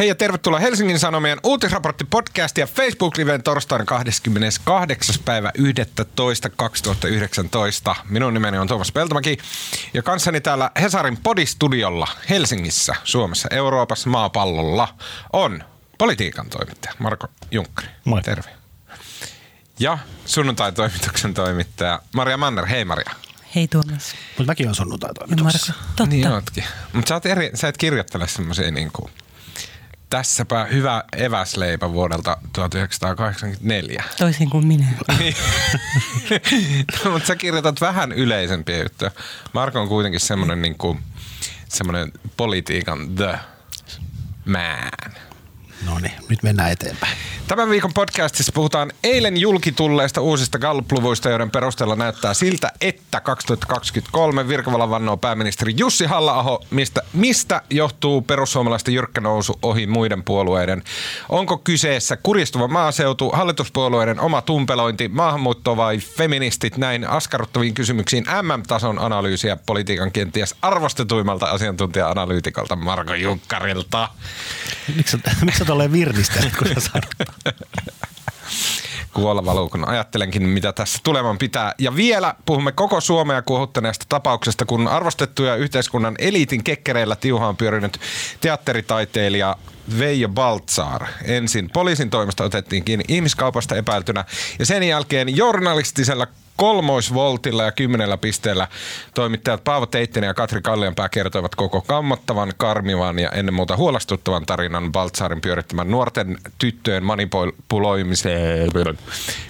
Hei ja tervetuloa Helsingin Sanomien uutisraportti podcast ja Facebook-liveen torstaina 28. päivä 11. 2019. Minun nimeni on Tuomas Peltomäki ja kanssani täällä Hesarin podistudiolla Helsingissä, Suomessa, Euroopassa, maapallolla on politiikan toimittaja Marko Junkkari. Moi. Terve. Ja sunnuntai-toimituksen toimittaja Maria Manner. Hei Maria. Hei Tuomas. Mutta mäkin on sunnuntai Ja toimituksessa. Marko. Totta. Niin ootkin. Mutta sä, oot eri, sä et kirjoittele semmoisia niinku, tässäpä hyvä eväsleipä vuodelta 1984. Toisin kuin minä. Mutta sä kirjoitat vähän yleisempiä juttuja. Marko on kuitenkin semmoinen niinku, semmoinen politiikan the man. No niin, nyt mennään eteenpäin. Tämän viikon podcastissa puhutaan eilen julkitulleista uusista Gallup-luvuista, joiden perusteella näyttää siltä, että 2023 virkavalan vannoo pääministeri Jussi halla mistä, mistä johtuu perussuomalaisten jyrkkä nousu ohi muiden puolueiden. Onko kyseessä kuristuva maaseutu, hallituspuolueiden oma tumpelointi, maahanmuutto vai feministit näin askarruttaviin kysymyksiin MM-tason analyysiä politiikan kenties arvostetuimmalta asiantuntija-analyytikolta Marko Jukkarilta. Miksi miksi tolleen virnistelet, kun sä sanot? kuolla valuu, kun ajattelenkin, mitä tässä tuleman pitää. Ja vielä puhumme koko Suomea kuohuttaneesta tapauksesta, kun arvostettuja yhteiskunnan eliitin kekkereillä tiuhaan pyörinyt teatteritaiteilija Veijo Baltsaar. Ensin poliisin toimesta otettiin kiinni ihmiskaupasta epäiltynä ja sen jälkeen journalistisella kolmoisvoltilla ja kymmenellä pisteellä toimittajat Paavo Teittinen ja Katri Kallianpää kertoivat koko kammottavan, karmivan ja ennen muuta huolestuttavan tarinan Baltsaarin pyörittämän nuorten tyttöjen manipuloimiseen.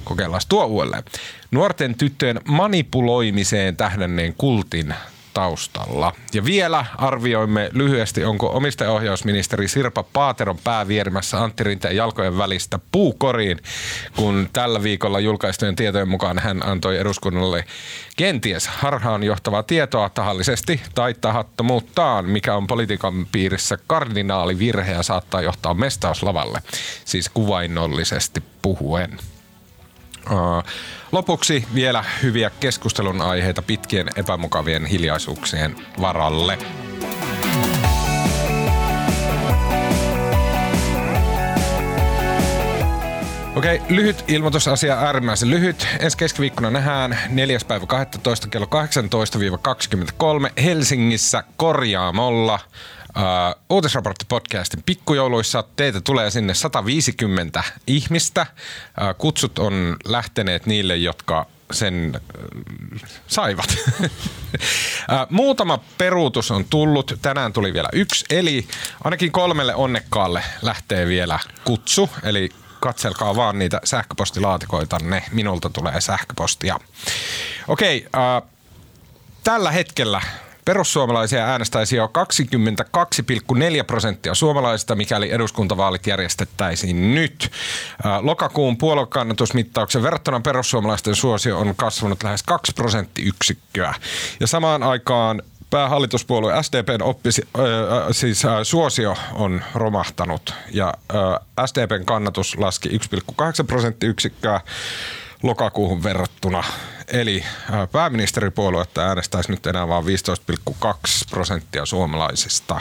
Kokeillaan tuo uudelleen. Nuorten tyttöjen manipuloimiseen tähdenneen kultin taustalla. Ja vielä arvioimme lyhyesti, onko omistajaohjausministeri Sirpa Paateron pää vierimässä Antti Rinteen jalkojen välistä puukoriin, kun tällä viikolla julkaistujen tietojen mukaan hän antoi eduskunnalle kenties harhaan johtavaa tietoa tahallisesti tai tahattomuuttaan, mikä on politiikan piirissä kardinaalivirhe ja saattaa johtaa mestauslavalle, siis kuvainnollisesti puhuen. Lopuksi vielä hyviä keskustelun aiheita pitkien epämukavien hiljaisuuksien varalle. Okei, lyhyt ilmoitusasia, äärimmäisen lyhyt. Ensi keskiviikkona nähdään 4. päivä 12. kello 18-23 Helsingissä Korjaamolla. Uh, uutisraportti-podcastin pikkujouluissa. Teitä tulee sinne 150 ihmistä. Uh, kutsut on lähteneet niille, jotka sen uh, saivat. muutama peruutus on tullut. Tänään tuli vielä yksi. Eli ainakin kolmelle onnekkaalle lähtee vielä kutsu. Eli katselkaa vaan niitä sähköpostilaatikoitanne. Minulta tulee sähköpostia. Okei, uh, tällä hetkellä Perussuomalaisia äänestäisi jo 22,4 prosenttia suomalaisista, mikäli eduskuntavaalit järjestettäisiin nyt. Lokakuun puoluekannatusmittauksen verrattuna perussuomalaisten suosio on kasvanut lähes 2 prosenttiyksikköä. Ja samaan aikaan päähallituspuolue SDPn oppisi, äh, siis äh, suosio on romahtanut ja äh, SDPn kannatus laski 1,8 prosenttiyksikköä lokakuuhun verrattuna. Eli pääministeripuoluetta äänestäisi nyt enää vain 15,2 prosenttia suomalaisista.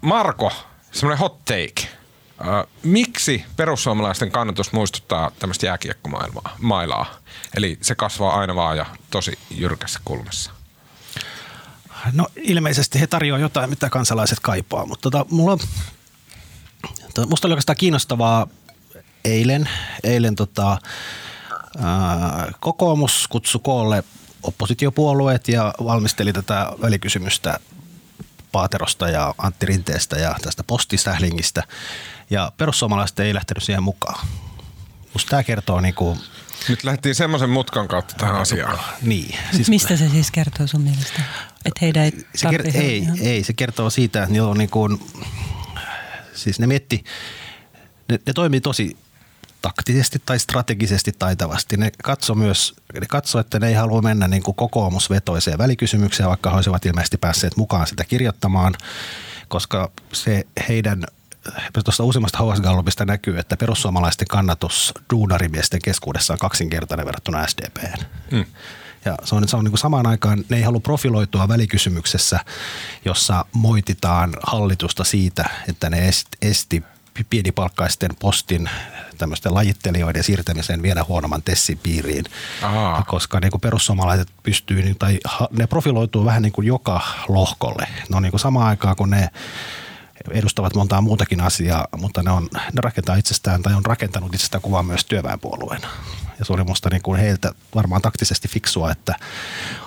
Marko, semmoinen hot take. Miksi perussuomalaisten kannatus muistuttaa tämmöistä jääkiekkomailmaa, mailaa? Eli se kasvaa aina vaan ja tosi jyrkässä kulmassa. No ilmeisesti he tarjoavat jotain, mitä kansalaiset kaipaa, mutta tota, mulla, to, musta oli oikeastaan kiinnostavaa eilen, eilen tota, kokoomus kutsui koolle oppositiopuolueet ja valmisteli tätä välikysymystä Paaterosta ja Antti Rinteestä ja tästä postisählingistä. Ja perussuomalaiset ei lähtenyt siihen mukaan. Musta tämä kertoo niin kuin, Nyt lähdettiin semmoisen mutkan kautta tähän asiaan. niin. Siis, Mistä se siis kertoo sun mielestä? Että heidän ei se ker- tarvitse- ei, ei, se kertoo siitä, että niillä on niin kuin, siis ne mietti, ne, ne toimii tosi taktisesti tai strategisesti taitavasti. Ne katso myös, ne katso, että ne ei halua mennä niin kuin kokoomusvetoiseen välikysymykseen, vaikka he olisivat ilmeisesti päässeet mukaan sitä kirjoittamaan, koska se heidän tuosta uusimmasta HS Gallupista näkyy, että perussuomalaisten kannatus duunarimiesten keskuudessa on kaksinkertainen verrattuna SDP:hen. Mm. Ja se on, se on niin kuin samaan aikaan, ne ei halua profiloitua välikysymyksessä, jossa moititaan hallitusta siitä, että ne est- esti pienipalkkaisten postin tämmöisten lajittelijoiden siirtämiseen vielä huonomman tessin piiriin. Aa. Koska niin kuin perussuomalaiset pystyy, niin- tai ne profiloituu vähän niin kuin joka lohkolle. Ne on niin kuin samaan aikaan, kun ne edustavat montaa muutakin asiaa, mutta ne, on, ne rakentaa itsestään tai on rakentanut itsestään kuvaa myös työväenpuolueena. Ja se oli musta niin kuin heiltä varmaan taktisesti fiksua, että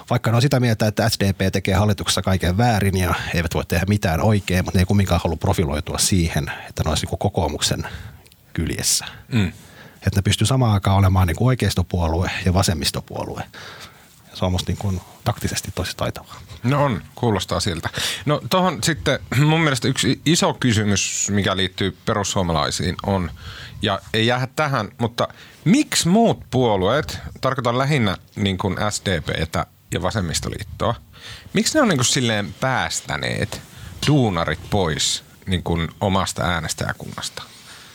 vaikka ne on sitä mieltä, että SDP tekee hallituksessa kaiken väärin ja eivät voi tehdä mitään oikein, mutta ne ei kumminkaan halua profiloitua siihen, että ne olisi niin kokoomuksen kyljessä. Mm. Että ne pystyy samaan aikaan olemaan niin kuin oikeistopuolue ja vasemmistopuolue. Se on musta niin kuin taktisesti tosi taitavaa. No on, kuulostaa siltä. No tuohon sitten mun mielestä yksi iso kysymys, mikä liittyy perussuomalaisiin on, ja ei jää tähän, mutta miksi muut puolueet, tarkoitan lähinnä niin kuin SDPtä ja vasemmistoliittoa, miksi ne on niin kuin silleen päästäneet duunarit pois niin kuin omasta äänestäjäkunnasta?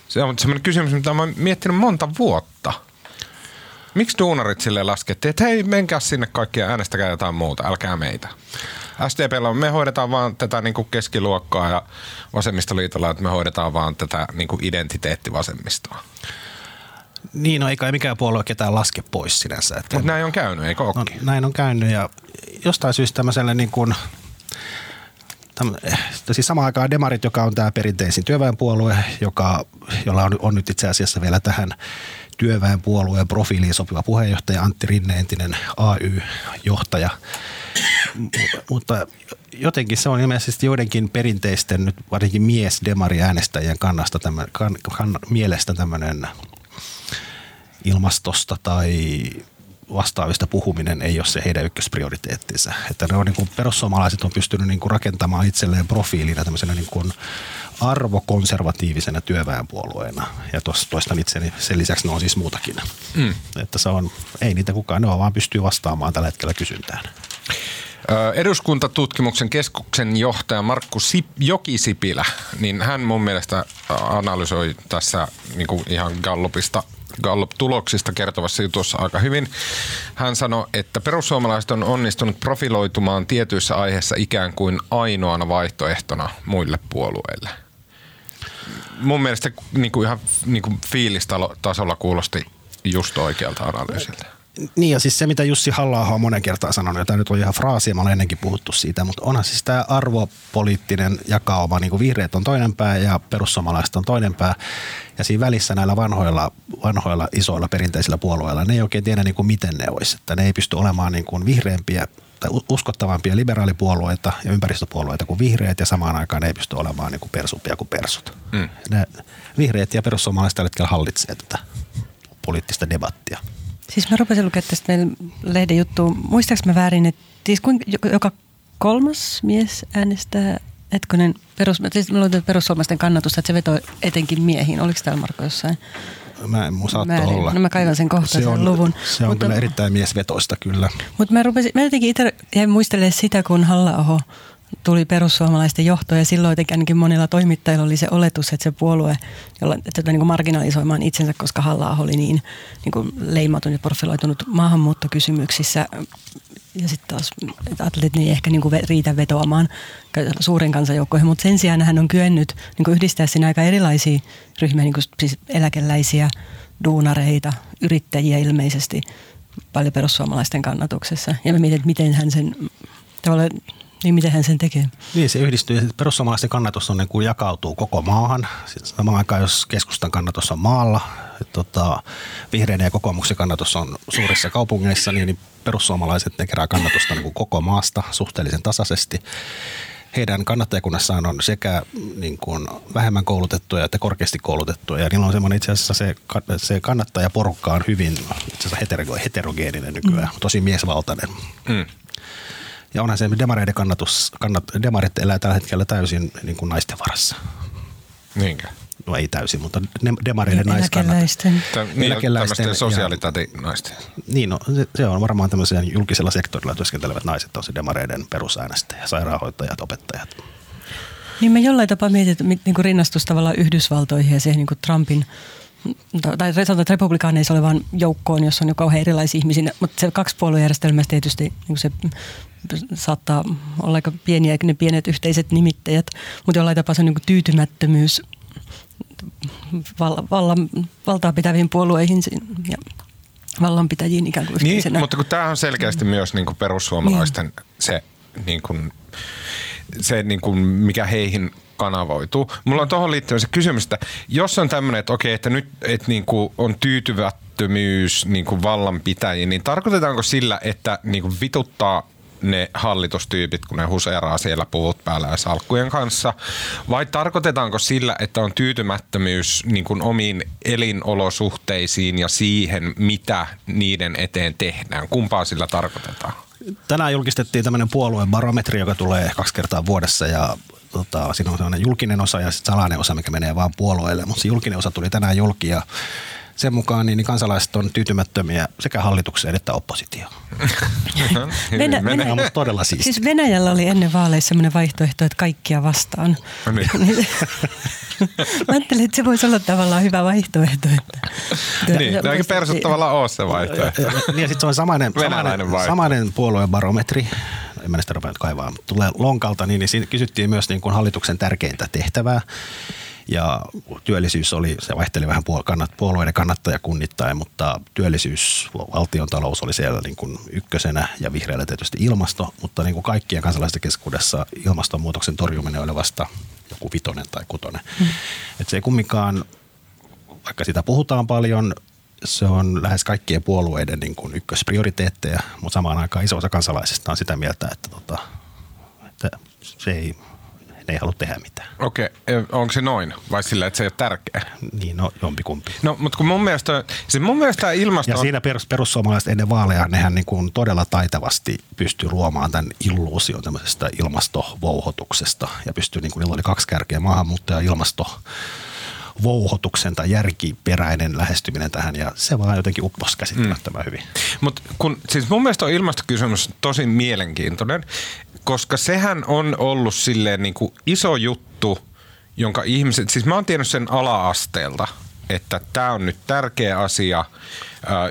Se on semmoinen kysymys, mitä mä oon miettinyt monta vuotta. Miksi duunarit sille laskettiin, että hei, menkää sinne kaikkia äänestäkää jotain muuta, älkää meitä. SDPllä on, me hoidetaan vaan tätä niin kuin keskiluokkaa ja vasemmistoliitolla, että me hoidetaan vaan tätä niin kuin identiteettivasemmistoa. Niin, no eikä ei mikään puolue ketään laske pois sinänsä. Että Mutta näin on käynyt, eikö No, näin on käynyt ja jostain syystä tämmöiselle niin kuin, täm, siis samaan aikaan Demarit, joka on tämä perinteisin työväenpuolue, joka, jolla on, on nyt itse asiassa vielä tähän työväenpuolueen profiiliin sopiva puheenjohtaja Antti Rinne, entinen AY-johtaja. Mutta jotenkin se on ilmeisesti joidenkin perinteisten, nyt varsinkin mies demari äänestäjien kannasta tämän, kan, kan, mielestä tämmöinen ilmastosta tai vastaavista puhuminen ei ole se heidän ykkösprioriteettinsa. Että ne on niin kuin, perussuomalaiset on pystynyt niin kuin rakentamaan itselleen profiilina tämmöisenä niin kuin arvokonservatiivisena työväenpuolueena. Ja tuossa toistan itseni, sen lisäksi ne on siis muutakin. Mm. Että se on, ei niitä kukaan, ne on vaan pystyy vastaamaan tällä hetkellä kysyntään. Eduskuntatutkimuksen keskuksen johtaja Markku Sip- Jokisipilä, niin hän mun mielestä analysoi tässä niin kuin ihan Gallupista Gallup-tuloksista kertovassa jutussa aika hyvin. Hän sanoi, että perussuomalaiset on onnistunut profiloitumaan tietyissä aiheissa ikään kuin ainoana vaihtoehtona muille puolueille. Mun mielestä niin kuin ihan niin kuin fiilistasolla kuulosti just oikealta analyysiltä. Niin ja siis se, mitä Jussi halla on monen kertaan sanonut, ja tämä nyt on ihan fraasi, mä olen ennenkin puhuttu siitä, mutta onhan siis tämä arvopoliittinen jakauma, niin kuin vihreät on toinen pää ja perussuomalaiset on toinen pää. Ja siinä välissä näillä vanhoilla, vanhoilla isoilla perinteisillä puolueilla, ne ei oikein tiedä niin kuin miten ne olisi. Että ne ei pysty olemaan niin kuin vihreämpiä uskottavampia liberaalipuolueita ja ympäristöpuolueita kuin vihreät ja samaan aikaan ne ei pysty olemaan niin kuin persumpia kuin persut. Mm. Ne, vihreät ja perussuomalaiset tällä hetkellä hallitsee tätä poliittista debattia. Siis mä rupesin lukea tästä meidän lehden juttua. Muistaaks mä väärin, että siis kuinka, joka kolmas mies äänestää Hetkonen, perus, siis perussuomalaisten kannatusta, että se vetoo etenkin miehiin. Oliko täällä Marko jossain? Mä en saattaa Määrin. olla. No mä kaivan sen kohta, se on, luvun. Se on Mutta- kyllä erittäin miesvetoista kyllä. Mutta mä, rupesin, mä jotenkin itse jäin muistelemaan sitä, kun halla tuli perussuomalaisten johtoon ja silloin jotenkin monilla toimittajilla oli se oletus, että se puolue, jolla tätä niin marginalisoimaan itsensä, koska halla oli niin, niin kuin leimaton ja profiloitunut maahanmuuttokysymyksissä. Ja sitten taas ne ei ehkä niin kuin riitä vetoamaan suuren kansanjoukkoihin, mutta sen sijaan hän on kyennyt niin kuin yhdistää siinä aika erilaisia ryhmiä, niin kuin siis eläkeläisiä, duunareita, yrittäjiä ilmeisesti paljon perussuomalaisten kannatuksessa. Ja mä mietin, että miten hän sen, tavallaan, niin miten hän sen tekee. Niin se yhdistyy. ja Perussuomalaisten kannatus on niin kuin jakautuu koko maahan. Sitten Samaan aikaan, jos keskustan kannatus on maalla, että tota, vihreiden ja kokoomuksen kannatus on suurissa kaupungeissa, niin, niin perussuomalaiset ne kerää kannatusta niin kuin koko maasta suhteellisen tasaisesti. Heidän kannattajakunnassaan on sekä niin kuin vähemmän koulutettuja että korkeasti koulutettuja. Ja niillä on semmoinen itse asiassa se, se kannattajaporukka on hyvin itse asiassa hetero- heterogeeninen nykyään, mm. tosi miesvaltainen. Mm. Ja onhan se demareiden kannatus, kannat, demarit elää tällä hetkellä täysin niin kuin naisten varassa. Niinkö? No ei täysin, mutta ne, demareiden naiskannat. Eläkeläisten. Niin, Eläkeläisten tämmöisten ja- sosiaalitätinaisten. Niin, no, se, se, on varmaan tämmöisen julkisella sektorilla työskentelevät naiset on se demareiden perusäänestäjä, sairaanhoitajat, opettajat. Niin mä jollain tapaa mit- niin kuin rinnastus tavallaan Yhdysvaltoihin ja siihen niin kuin Trumpin tai sanotaan, että republikaaneissa olevaan joukkoon, jossa on jo kauhean erilaisia ihmisiä, mutta se kaksipuoluejärjestelmässä tietysti niin se saattaa olla aika pieniä ne pienet yhteiset nimittäjät, mutta jollain tapaa se on niin tyytymättömyys vallan, valtaa pitäviin puolueihin ja vallanpitäjiin ikään kuin Niin, mutta kun tämä on selkeästi mm. myös niin kuin perussuomalaisten niin. se, niin kuin, se niin kuin, mikä heihin kanavoituu. Mulla on tuohon liittyen se kysymys, että jos on tämmöinen, että okei, että nyt että niin kuin on tyytyvättömyys niin kuin vallanpitäjiin, niin tarkoitetaanko sillä, että niin kuin vituttaa ne hallitustyypit, kun ne huseeraa siellä puvut päällä ja salkkujen kanssa? Vai tarkoitetaanko sillä, että on tyytymättömyys niin kuin omiin elinolosuhteisiin ja siihen, mitä niiden eteen tehdään? Kumpaa sillä tarkoitetaan? Tänään julkistettiin tämmöinen puoluebarometri, joka tulee kaksi kertaa vuodessa ja tota, siinä on sellainen julkinen osa ja salainen osa, mikä menee vaan puolueelle, mutta se julkinen osa tuli tänään julki ja sen mukaan niin, niin kansalaiset on tyytymättömiä sekä hallitukseen että oppositioon. Venä, Venäjä, on todella siistiä. Siis Venäjällä oli ennen vaaleissa sellainen vaihtoehto, että kaikkia vastaan. No niin. Mä ajattelin, että se voisi olla tavallaan hyvä vaihtoehto. Että, niin, no eikä persut tavallaan ole se vaihtoehto. niin ja sitten se on samainen, samainen, samainen puoluebarometri, en mä sitä kaivaa, tulee lonkalta, niin, niin siinä kysyttiin myös niin kuin hallituksen tärkeintä tehtävää. Ja työllisyys oli, se vaihteli vähän puolueiden kannattajakunnittain, mutta työllisyys, valtion talous oli siellä niin kuin ykkösenä ja vihreällä tietysti ilmasto, mutta niin kuin kaikkien kansalaisten keskuudessa ilmastonmuutoksen torjuminen oli vasta joku vitonen tai kutonen. Mm. Et se ei kumminkaan, vaikka sitä puhutaan paljon, se on lähes kaikkien puolueiden niin kuin ykkösprioriteetteja, mutta samaan aikaan iso osa kansalaisista on sitä mieltä, että, tota, että se ei ne ei halua tehdä mitään. Okei, okay. onko se noin vai sillä, että se ei ole tärkeä? Niin, no jompikumpi. No, mutta kun mun mielestä, siis mun mielestä ilmasto... Ja siinä perus, perussuomalaiset ennen vaaleja, nehän niin kuin todella taitavasti pystyi luomaan tämän illuusion tämmöisestä ilmastovouhotuksesta ja pystyi, niin kuin niillä oli kaksi kärkeä, maahanmuutto ja ilmasto vouhotuksen tai järkiperäinen lähestyminen tähän ja se vaan jotenkin upposi käsittämättömän mm. hyvin. Mutta kun, siis mun mielestä on ilmastokysymys tosi mielenkiintoinen, koska sehän on ollut silleen niin kuin iso juttu, jonka ihmiset, siis mä oon tiennyt sen ala-asteelta, että tämä on nyt tärkeä asia,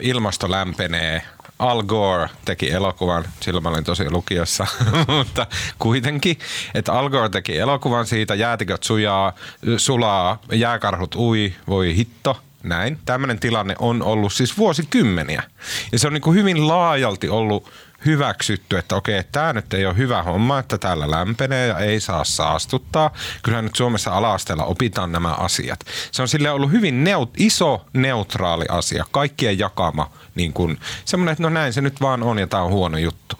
ilmasto lämpenee, Al Gore teki elokuvan, silloin mä olin tosi lukiossa, mutta kuitenkin, että Al Gore teki elokuvan siitä, jäätiköt sujaa, sulaa, jääkarhut ui, voi hitto, näin. Tämmöinen tilanne on ollut siis vuosikymmeniä. Ja se on niin kuin hyvin laajalti ollut hyväksytty, että okei, tämä nyt ei ole hyvä homma, että täällä lämpenee ja ei saa saastuttaa. Kyllähän nyt Suomessa ala-asteella opitaan nämä asiat. Se on sille ollut hyvin neut- iso neutraali asia, kaikkien jakama niin kuin, semmoinen, että no näin se nyt vaan on ja tämä on huono juttu.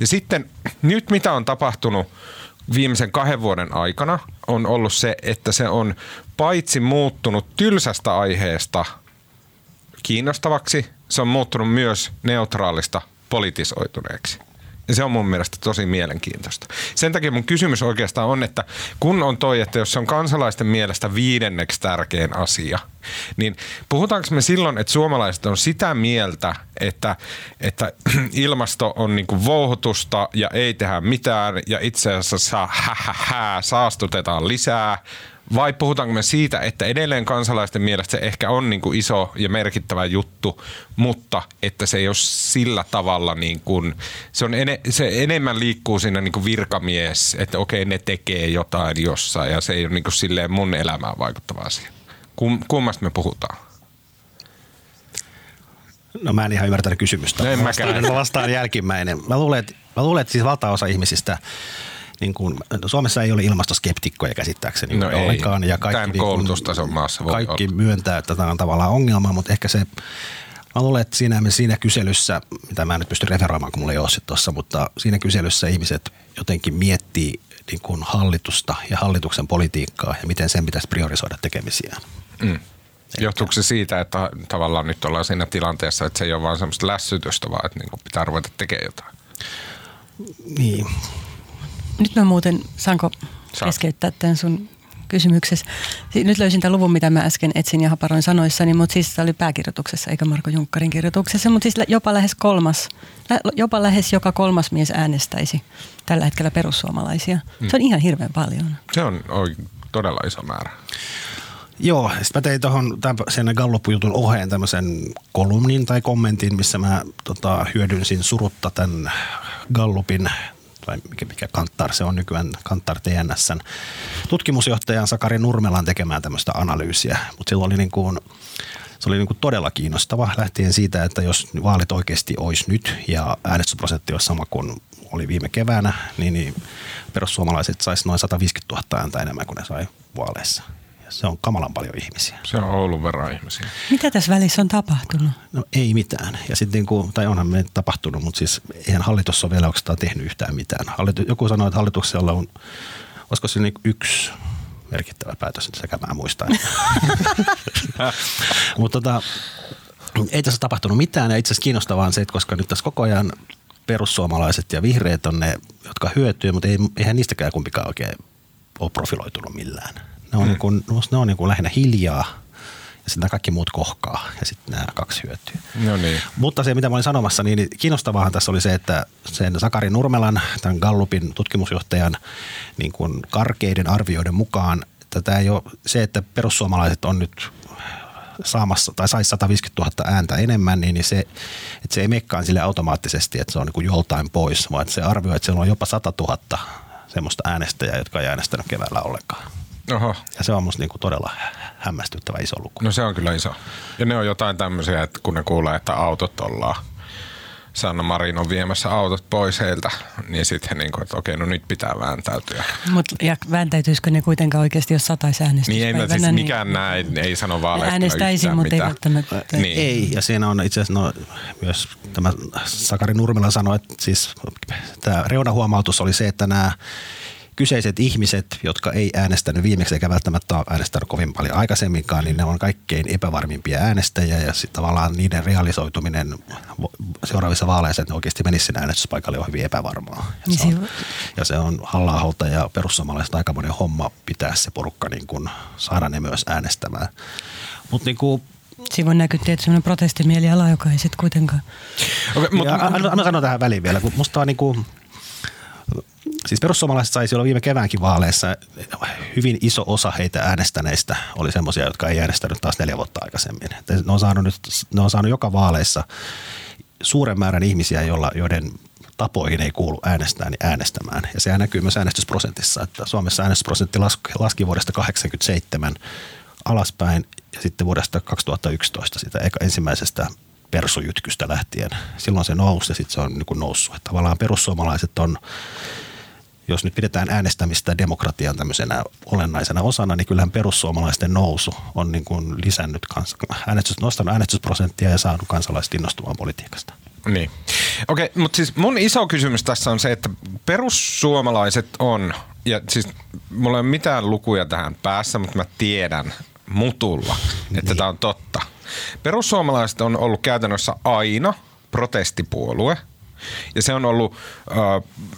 Ja sitten nyt mitä on tapahtunut viimeisen kahden vuoden aikana on ollut se, että se on paitsi muuttunut tylsästä aiheesta kiinnostavaksi, se on muuttunut myös neutraalista politisoituneeksi. Ja se on mun mielestä tosi mielenkiintoista. Sen takia mun kysymys oikeastaan on, että kun on toi, että jos se on kansalaisten mielestä viidenneksi tärkein asia, niin puhutaanko me silloin, että suomalaiset on sitä mieltä, että, että ilmasto on niinku vouhotusta ja ei tehdä mitään ja itse asiassa hä, hä, hä, saastutetaan lisää, vai puhutaanko me siitä, että edelleen kansalaisten mielestä se ehkä on niin kuin iso ja merkittävä juttu, mutta että se ei ole sillä tavalla, niin kuin, se, on ene, se enemmän liikkuu siinä niin kuin virkamies, että okei ne tekee jotain jossain ja se ei ole niin kuin silleen mun elämään vaikuttava asia. Kum, kummasta me puhutaan? No mä en ihan ymmärtänyt kysymystä. No en vastaan, vastaan jälkimmäinen. Mä luulen, että, mä luulen, että siis valtaosa ihmisistä niin kuin, Suomessa ei ole ilmastoskeptikkoja käsittääkseni no ollenkaan. Ei. Ja kaikki, Tämän niin koulutustason maassa voi Kaikki olla. myöntää, että tämä on tavallaan ongelma, mutta ehkä se Mä luulen, että siinä, siinä kyselyssä, mitä mä en nyt pysty referoimaan, kun mulla ei ole se tuossa, mutta siinä kyselyssä ihmiset jotenkin miettii niin kuin hallitusta ja hallituksen politiikkaa ja miten sen pitäisi priorisoida tekemisiään. Mm. Johtuuko se siitä, että tavallaan nyt ollaan siinä tilanteessa, että se ei ole vaan semmoista lässytystä, vaan että niin pitää ruveta tekemään jotain? Niin, nyt mä muuten, saanko Saat. keskeyttää tämän sun kysymyksessä? Nyt löysin tämän luvun, mitä mä äsken etsin ja haparoin sanoissani, mutta siis tämä oli pääkirjoituksessa eikä Marko Junkkarin kirjoituksessa, mutta siis jopa lähes kolmas, jopa lähes joka kolmas mies äänestäisi tällä hetkellä perussuomalaisia. Se on mm. ihan hirveän paljon. Se on, on todella iso määrä. Joo, sitten mä tein tuohon sen Gallup-jutun oheen tämmöisen kolumnin tai kommentin, missä mä tota, hyödynsin surutta tämän Gallupin vai mikä, mikä Kantar se on nykyään, Kantar TNSn tutkimusjohtajan Sakari Nurmelan tekemään tämmöistä analyysiä, mutta silloin oli niin kuin, se oli niin kuin todella kiinnostava lähtien siitä, että jos vaalit oikeasti olisi nyt ja äänestysprosentti olisi sama kuin oli viime keväänä, niin, niin perussuomalaiset saisi noin 150 000 ääntä enemmän kuin ne sai vaaleissa. Ja se on kamalan paljon ihmisiä. Se on Oulun verran ihmisiä. Mitä tässä välissä on tapahtunut? No ei mitään. Ja sitten niin tai onhan me tapahtunut, mutta siis eihän hallitus ole vielä oikeastaan tehnyt yhtään mitään. Hallitus, joku sanoi, että hallituksella on, olisiko se niin yksi merkittävä päätös, sekä mä muistan. mutta tota, ei tässä tapahtunut mitään ja itse asiassa kiinnostavaa on se, että koska nyt tässä koko ajan perussuomalaiset ja vihreät on ne, jotka hyötyy, mutta ei, eihän niistäkään kumpikaan oikein ole profiloitunut millään. Ne on, mm. niin kuin, ne on niin kuin lähinnä hiljaa ja sitten kaikki muut kohkaa ja sitten nämä kaksi hyötyy. No niin. Mutta se, mitä mä olin sanomassa, niin kiinnostavaahan tässä oli se, että sen Sakari Nurmelan, tämän Gallupin tutkimusjohtajan niin kuin karkeiden arvioiden mukaan, että tämä ei ole se, että perussuomalaiset on nyt saamassa tai saisi 150 000 ääntä enemmän, niin se, että se ei mekkaan sille automaattisesti, että se on niin kuin joltain pois, vaan että se arvioi, että siellä on jopa 100 000 semmoista äänestäjää, jotka ei äänestänyt keväällä ollenkaan. Oho. Ja se on musta niinku todella hämmästyttävä iso luku. No se on kyllä iso. Ja ne on jotain tämmöisiä, että kun ne kuulee, että autot ollaan Sanna Marin on viemässä autot pois heiltä, niin sitten niin kuin, että okei, no nyt pitää vääntäytyä. Mutta ja vääntäytyisikö ne kuitenkaan oikeasti, jos sataisi äänestyspäivänä? Niin ei, siis mikään niin, näin ei sano vaaleista Äänestäisin, mutta ei välttämättä. Niin. Ei, ja siinä on itse asiassa no, myös tämä Sakari Nurmela sanoi, että siis tämä reunahuomautus oli se, että nämä kyseiset ihmiset, jotka ei äänestänyt viimeksi eikä välttämättä ole äänestänyt kovin paljon aikaisemminkaan, niin ne on kaikkein epävarmimpia äänestäjiä ja sitten tavallaan niiden realisoituminen seuraavissa vaaleissa, että ne oikeasti menisivät sinne äänestyspaikalle on hyvin epävarmaa. Ja se on, ja se on halla ja perussuomalaiset aika monen homma pitää se porukka niin kuin saada ne myös äänestämään. Mutta niin kuin Siinä on näkyy tietysti sellainen protestimieliala, joka ei sitten kuitenkaan. Okay, mutta, anna, anna sanoa tähän väliin vielä, kun musta on niin kuin, Siis perussuomalaiset saisi olla viime keväänkin vaaleissa hyvin iso osa heitä äänestäneistä oli semmoisia, jotka ei äänestänyt taas neljä vuotta aikaisemmin. Ne on saanut, nyt, ne on saanut joka vaaleissa suuren määrän ihmisiä, joilla, joiden tapoihin ei kuulu äänestää, niin äänestämään. Ja se näkyy myös äänestysprosentissa, että Suomessa äänestysprosentti laski, vuodesta 1987 alaspäin ja sitten vuodesta 2011 sitä ensimmäisestä persujytkystä lähtien. Silloin se nousi ja sitten se on niin noussut. Että tavallaan perussuomalaiset on, jos nyt pidetään äänestämistä demokratian tämmöisenä olennaisena osana, niin kyllähän perussuomalaisten nousu on niin kuin lisännyt, kans, äänestys, nostanut äänestysprosenttia ja saanut kansalaiset innostumaan politiikasta. Niin. Okei, okay, mutta siis mun iso kysymys tässä on se, että perussuomalaiset on, ja siis mulla ei ole mitään lukuja tähän päässä, mutta mä tiedän mutulla, että niin. tämä on totta – Perussuomalaiset on ollut käytännössä aina protestipuolue. Ja se on ollut äh,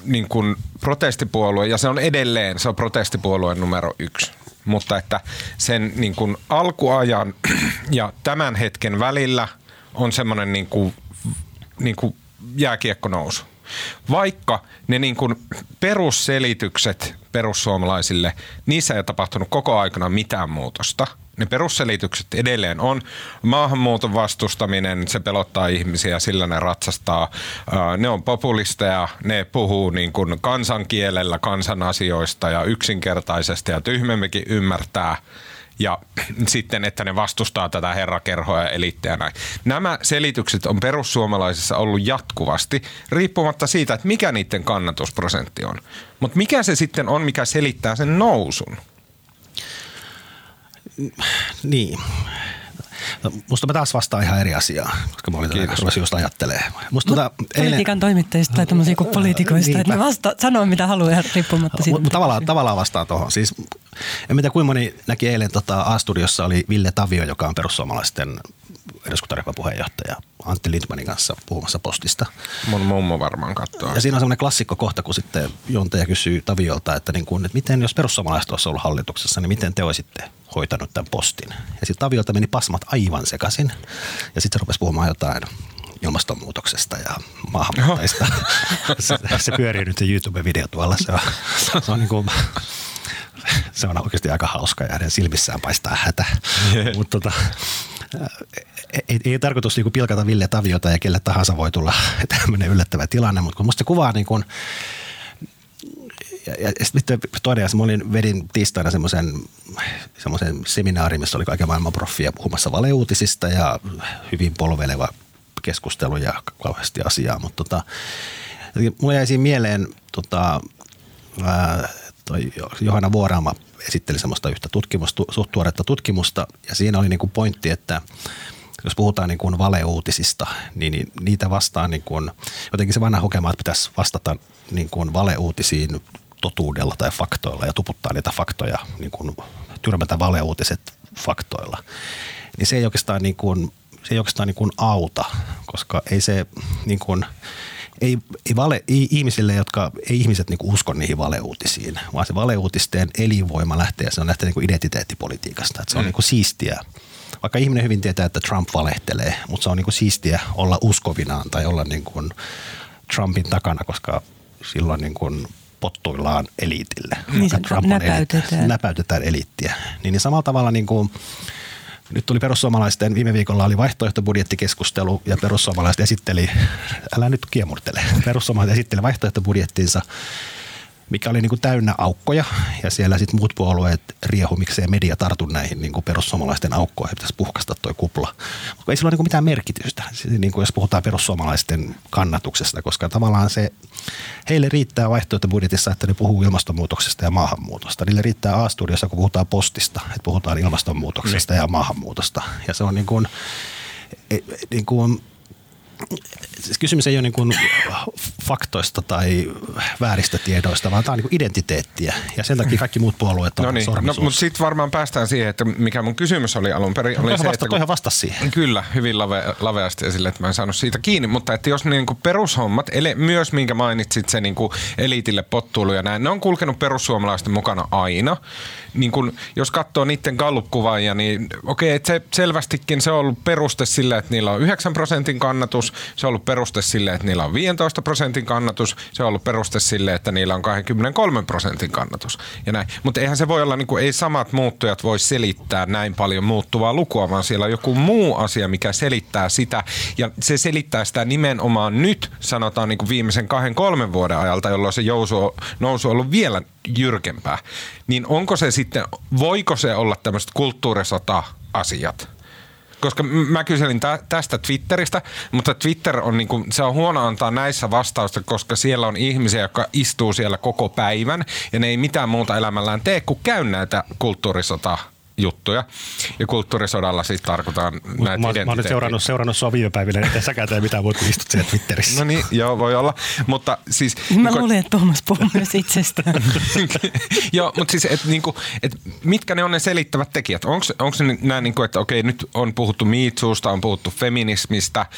niin kuin protestipuolue ja se on edelleen, se on protestipuolue numero yksi. Mutta että sen niin kuin alkuajan ja tämän hetken välillä on semmoinen niin kuin, niin kuin jääkiekkonousu. Vaikka ne niin kuin perusselitykset perussuomalaisille, niissä ei ole tapahtunut koko aikana mitään muutosta – ne perusselitykset edelleen on. Maahanmuuton vastustaminen, se pelottaa ihmisiä, sillä ne ratsastaa. Ne on populisteja, ne puhuu niin kuin kansankielellä kansan asioista ja yksinkertaisesti ja tyhmemmekin ymmärtää ja sitten, että ne vastustaa tätä herrakerhoa ja eliittiä näin. Nämä selitykset on perussuomalaisissa ollut jatkuvasti, riippumatta siitä, että mikä niiden kannatusprosentti on. Mutta mikä se sitten on, mikä selittää sen nousun? Niin. No, musta mä taas vastaan ihan eri asiaa, koska mä olin Kiitos. just ajattelee. Musta tota, Politiikan eilen... toimittajista tai tämmöisiä kuin poliitikoista, että ne vasta, sanoo mitä haluaa ihan riippumatta siitä. Mutta tavallaan, tavallaan vastaan tuohon. Siis, en tiedä kuinka moni näki eilen tota, A-studiossa oli Ville Tavio, joka on perussuomalaisten eduskuntaryhmän puheenjohtaja Antti Lindmanin kanssa puhumassa postista. Mun mummo varmaan katsoo. Ja siinä on semmoinen klassikko kohta, kun sitten juontaja kysyy Taviolta, että, niin kuin, että miten jos perussuomalaiset olisi ollut hallituksessa, niin miten te olisitte hoitanut tämän postin. Ja sitten Taviolta meni pasmat aivan sekaisin. Ja sitten se rupesi puhumaan jotain ilmastonmuutoksesta ja maahanmuuttajista. se, se pyörii nyt se YouTube-video tuolla. Se on, se on niin kuin, se on oikeasti aika hauska ja hänen silmissään paistaa hätä. Mutta tota, ei, ei tarkoitus niin pilkata Ville Taviota ja kelle tahansa voi tulla tämmöinen yllättävä tilanne, mutta kun musta kuvaa niin kuin, ja, ja sitten toinen asia, mä olin, vedin tiistaina semmoisen, semmoisen seminaarin, missä oli kaiken maailman proffia puhumassa valeuutisista ja hyvin polveleva keskustelu ja kauheasti asiaa, mutta tota, mulla jäi siinä mieleen tota, ää, toi Johanna Vuoraama esitteli semmoista yhtä tutkimusta, suht tutkimusta ja siinä oli niinku pointti, että jos puhutaan niin kuin valeuutisista, niin, niin niitä vastaan niin kuin, jotenkin se vanha hokema, että pitäisi vastata niin kuin valeuutisiin totuudella tai faktoilla ja tuputtaa niitä faktoja, niin kuin tyrmätä valeuutiset faktoilla. Niin se ei oikeastaan, niin kuin, se ei oikeastaan niin kuin auta, koska ei se niin kuin, ei, ei, vale, ei ihmisille, jotka ei ihmiset niin usko niihin valeuutisiin, vaan se valeuutisten elinvoima lähtee, se on lähtee niin identiteettipolitiikasta. Että se on mm. niin kuin siistiä vaikka ihminen hyvin tietää, että Trump valehtelee, mutta se on niin kuin siistiä olla uskovinaan tai olla niin kuin Trumpin takana, koska silloin niin kuin pottuillaan eliitille. Niin Trump näpäytetään. Eliitti, näpäytetään eliittiä. Niin, niin samalla tavalla niin kuin, nyt tuli perussuomalaisten, viime viikolla oli vaihtoehtobudjettikeskustelu ja perussuomalaiset esitteli, älä nyt kiemurtele, perussuomalaiset esitteli vaihtoehtobudjettinsa mikä oli niin kuin täynnä aukkoja ja siellä sitten muut puolueet riehu, miksei media tartu näihin niin kuin perussuomalaisten aukkoihin, pitäisi puhkasta toi kupla. Mutta ei sillä ole niin kuin mitään merkitystä, niin kuin jos puhutaan perussuomalaisten kannatuksesta, koska tavallaan se, heille riittää vaihtoehtobudjetissa, että ne puhuu ilmastonmuutoksesta ja maahanmuutosta. Niille riittää A-studiossa, kun puhutaan postista, että puhutaan ilmastonmuutoksesta niin. ja maahanmuutosta. Ja se on niin kuin, e, niin kuin siis kysymys ei ole niin kuin faktoista tai vääristä tiedoista, vaan tämä on niin kuin identiteettiä. Ja sen takia kaikki muut puolueet on no niin. no, mutta sitten varmaan päästään siihen, että mikä mun kysymys oli alun perin. Oli se, vasta, että kun, vasta siihen. Kyllä, hyvin lave, laveasti esille, että mä en saanut siitä kiinni. Mutta että jos niin kuin perushommat, ele, myös minkä mainitsit, se niin kuin eliitille pottuilu ja näin, ne on kulkenut perussuomalaisten mukana aina. Niin kuin, jos katsoo niiden gallup-kuvaajia, niin okei, että se selvästikin se on ollut peruste sille, että niillä on 9 prosentin kannatus, se on ollut peruste sille, että niillä on 15 prosentin kannatus, se on ollut peruste sille, että niillä on 23 prosentin kannatus ja näin. Mutta eihän se voi olla, niin kuin, ei samat muuttujat voi selittää näin paljon muuttuvaa lukua, vaan siellä on joku muu asia, mikä selittää sitä ja se selittää sitä nimenomaan nyt, sanotaan niin kuin viimeisen kahden kolmen vuoden ajalta, jolloin se jousu, nousu on ollut vielä jyrkempää. Niin onko se sitten, voiko se olla tämmöiset kulttuurisota-asiat? Koska mä kyselin tä, tästä Twitteristä, mutta Twitter on niinku, se on huono antaa näissä vastausta, koska siellä on ihmisiä, jotka istuu siellä koko päivän ja ne ei mitään muuta elämällään tee kuin käy näitä kulttuurisota juttuja. Ja kulttuurisodalla siis tarkoitan näitä mä, mä oon seurannut, seurannut sua viime päivinä, että säkään tee mitään muuta kuin istut siellä Twitterissä. No niin, joo, voi olla. Mutta siis... Mä niin luulen, että Tuomas puhuu myös itsestään. joo, mutta siis, että niinku, et mitkä ne on ne selittävät tekijät? Onko se nämä, niinku, että okei, nyt on puhuttu miitsuusta, on puhuttu feminismistä, äh,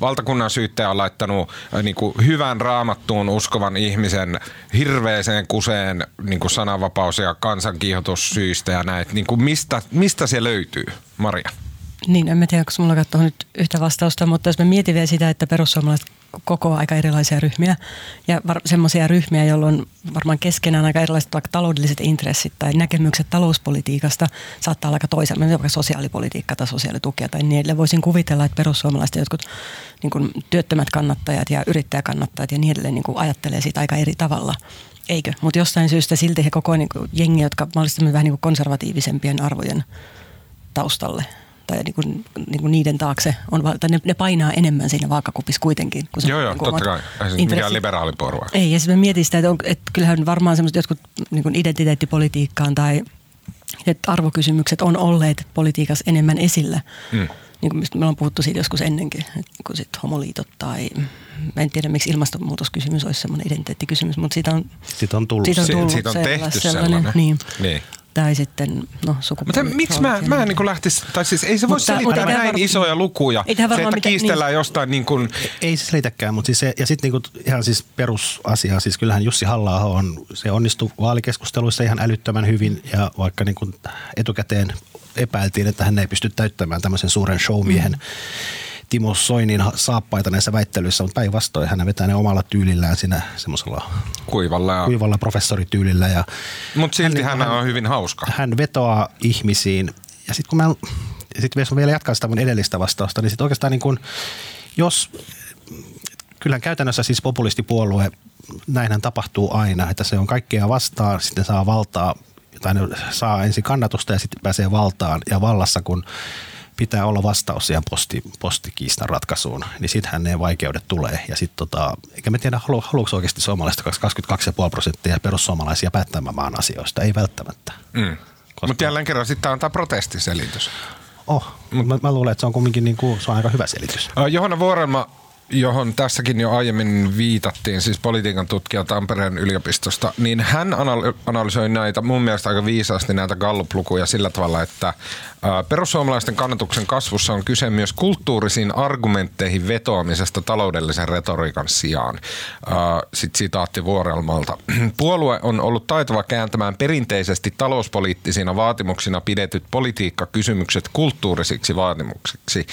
valtakunnan syyttäjä on laittanut äh, niinku, hyvän raamattuun uskovan ihmisen hirveeseen kuseen niinku sananvapaus- ja kansankiihotussyistä ja näin niin kuin mistä, mistä se löytyy, Maria? Niin, en tiedä, onko mulla katsoa nyt yhtä vastausta, mutta jos me mietin vielä sitä, että perussuomalaiset koko aika erilaisia ryhmiä ja var- semmoisia ryhmiä, jolloin varmaan keskenään aika erilaiset vaikka taloudelliset intressit tai näkemykset talouspolitiikasta saattaa olla aika toisella, vaikka sosiaalipolitiikka tai sosiaalitukea tai edelleen. Voisin kuvitella, että perussuomalaiset jotkut niin kuin työttömät kannattajat ja yrittäjäkannattajat ja niin edelleen niin kuin ajattelee siitä aika eri tavalla Eikö? Mutta jostain syystä silti he koko niin jengi, jotka mahdollisesti vähän niin konservatiivisempien arvojen taustalle tai niin kuin, niin kuin niiden taakse, on, tai ne, ne painaa enemmän siinä vaakakupissa kuitenkin. Kun se, joo, joo, niin totta kai. Ei siis mikään liberaaliporua. Ei, ja sitten mietin sitä, että, on, että kyllähän varmaan semmoiset jotkut niin kuin identiteettipolitiikkaan tai että arvokysymykset on olleet politiikassa enemmän esillä. Mm niin kuin me ollaan puhuttu siitä joskus ennenkin, että kun sit homoliitot tai mä en tiedä miksi ilmastonmuutoskysymys olisi semmoinen identiteettikysymys, mutta siitä on, siitä on tullut, siitä on tullut siitä on tehty sellainen. sellainen. Niin. niin tai sitten no, Mutta miksi mä, mä en niin lähtisi, tai siis ei se voi mutta, selittää näin var... isoja lukuja. Ei se, että mitä, kiistellään niin. jostain niin kuin... Ei se selitäkään, mutta siis se, ja sitten niin ihan siis perusasia, siis kyllähän Jussi halla on, se onnistui vaalikeskusteluissa ihan älyttömän hyvin ja vaikka niin kuin etukäteen epäiltiin, että hän ei pysty täyttämään tämmöisen suuren showmiehen mm Timo Soinin saappaita näissä väittelyissä, mutta päinvastoin hän vetää ne omalla tyylillään siinä semmoisella Kuivalla. Ja... kuivalla professorityylillä. Ja Mutta silti hän, hän, on hyvin hauska. hän vetoaa ihmisiin. Ja sitten kun mä sit jos mä vielä jatkan sitä mun edellistä vastausta, niin sitten oikeastaan niin kun, jos, kyllähän käytännössä siis populistipuolue, näinhän tapahtuu aina, että se on kaikkea vastaan, sitten saa valtaa, tai ne saa ensin kannatusta ja sitten pääsee valtaan ja vallassa, kun pitää olla vastaus siihen posti, postikiistan ratkaisuun, niin sittenhän ne vaikeudet tulee. Ja sit tota, eikä me tiedä, halu, haluatko oikeasti suomalaiset 22,5 prosenttia perussuomalaisia päättämään maan asioista, ei välttämättä. Mm. Mutta jälleen kerran sitten on tämä protestiselitys. Oh, mutta mä, mä luulen, että se on kumminkin niin kuin, se on aika hyvä selitys. Johanna Vuorelma, johon tässäkin jo aiemmin viitattiin, siis politiikan tutkija Tampereen yliopistosta, niin hän anal- analysoi näitä mun mielestä aika viisaasti näitä Gallup-lukuja sillä tavalla, että perussuomalaisten kannatuksen kasvussa on kyse myös kulttuurisiin argumentteihin vetoamisesta taloudellisen retoriikan sijaan. Sitten sitaatti Vuorelmalta. Puolue on ollut taitava kääntämään perinteisesti talouspoliittisina vaatimuksina pidetyt politiikkakysymykset kulttuurisiksi vaatimuksiksi.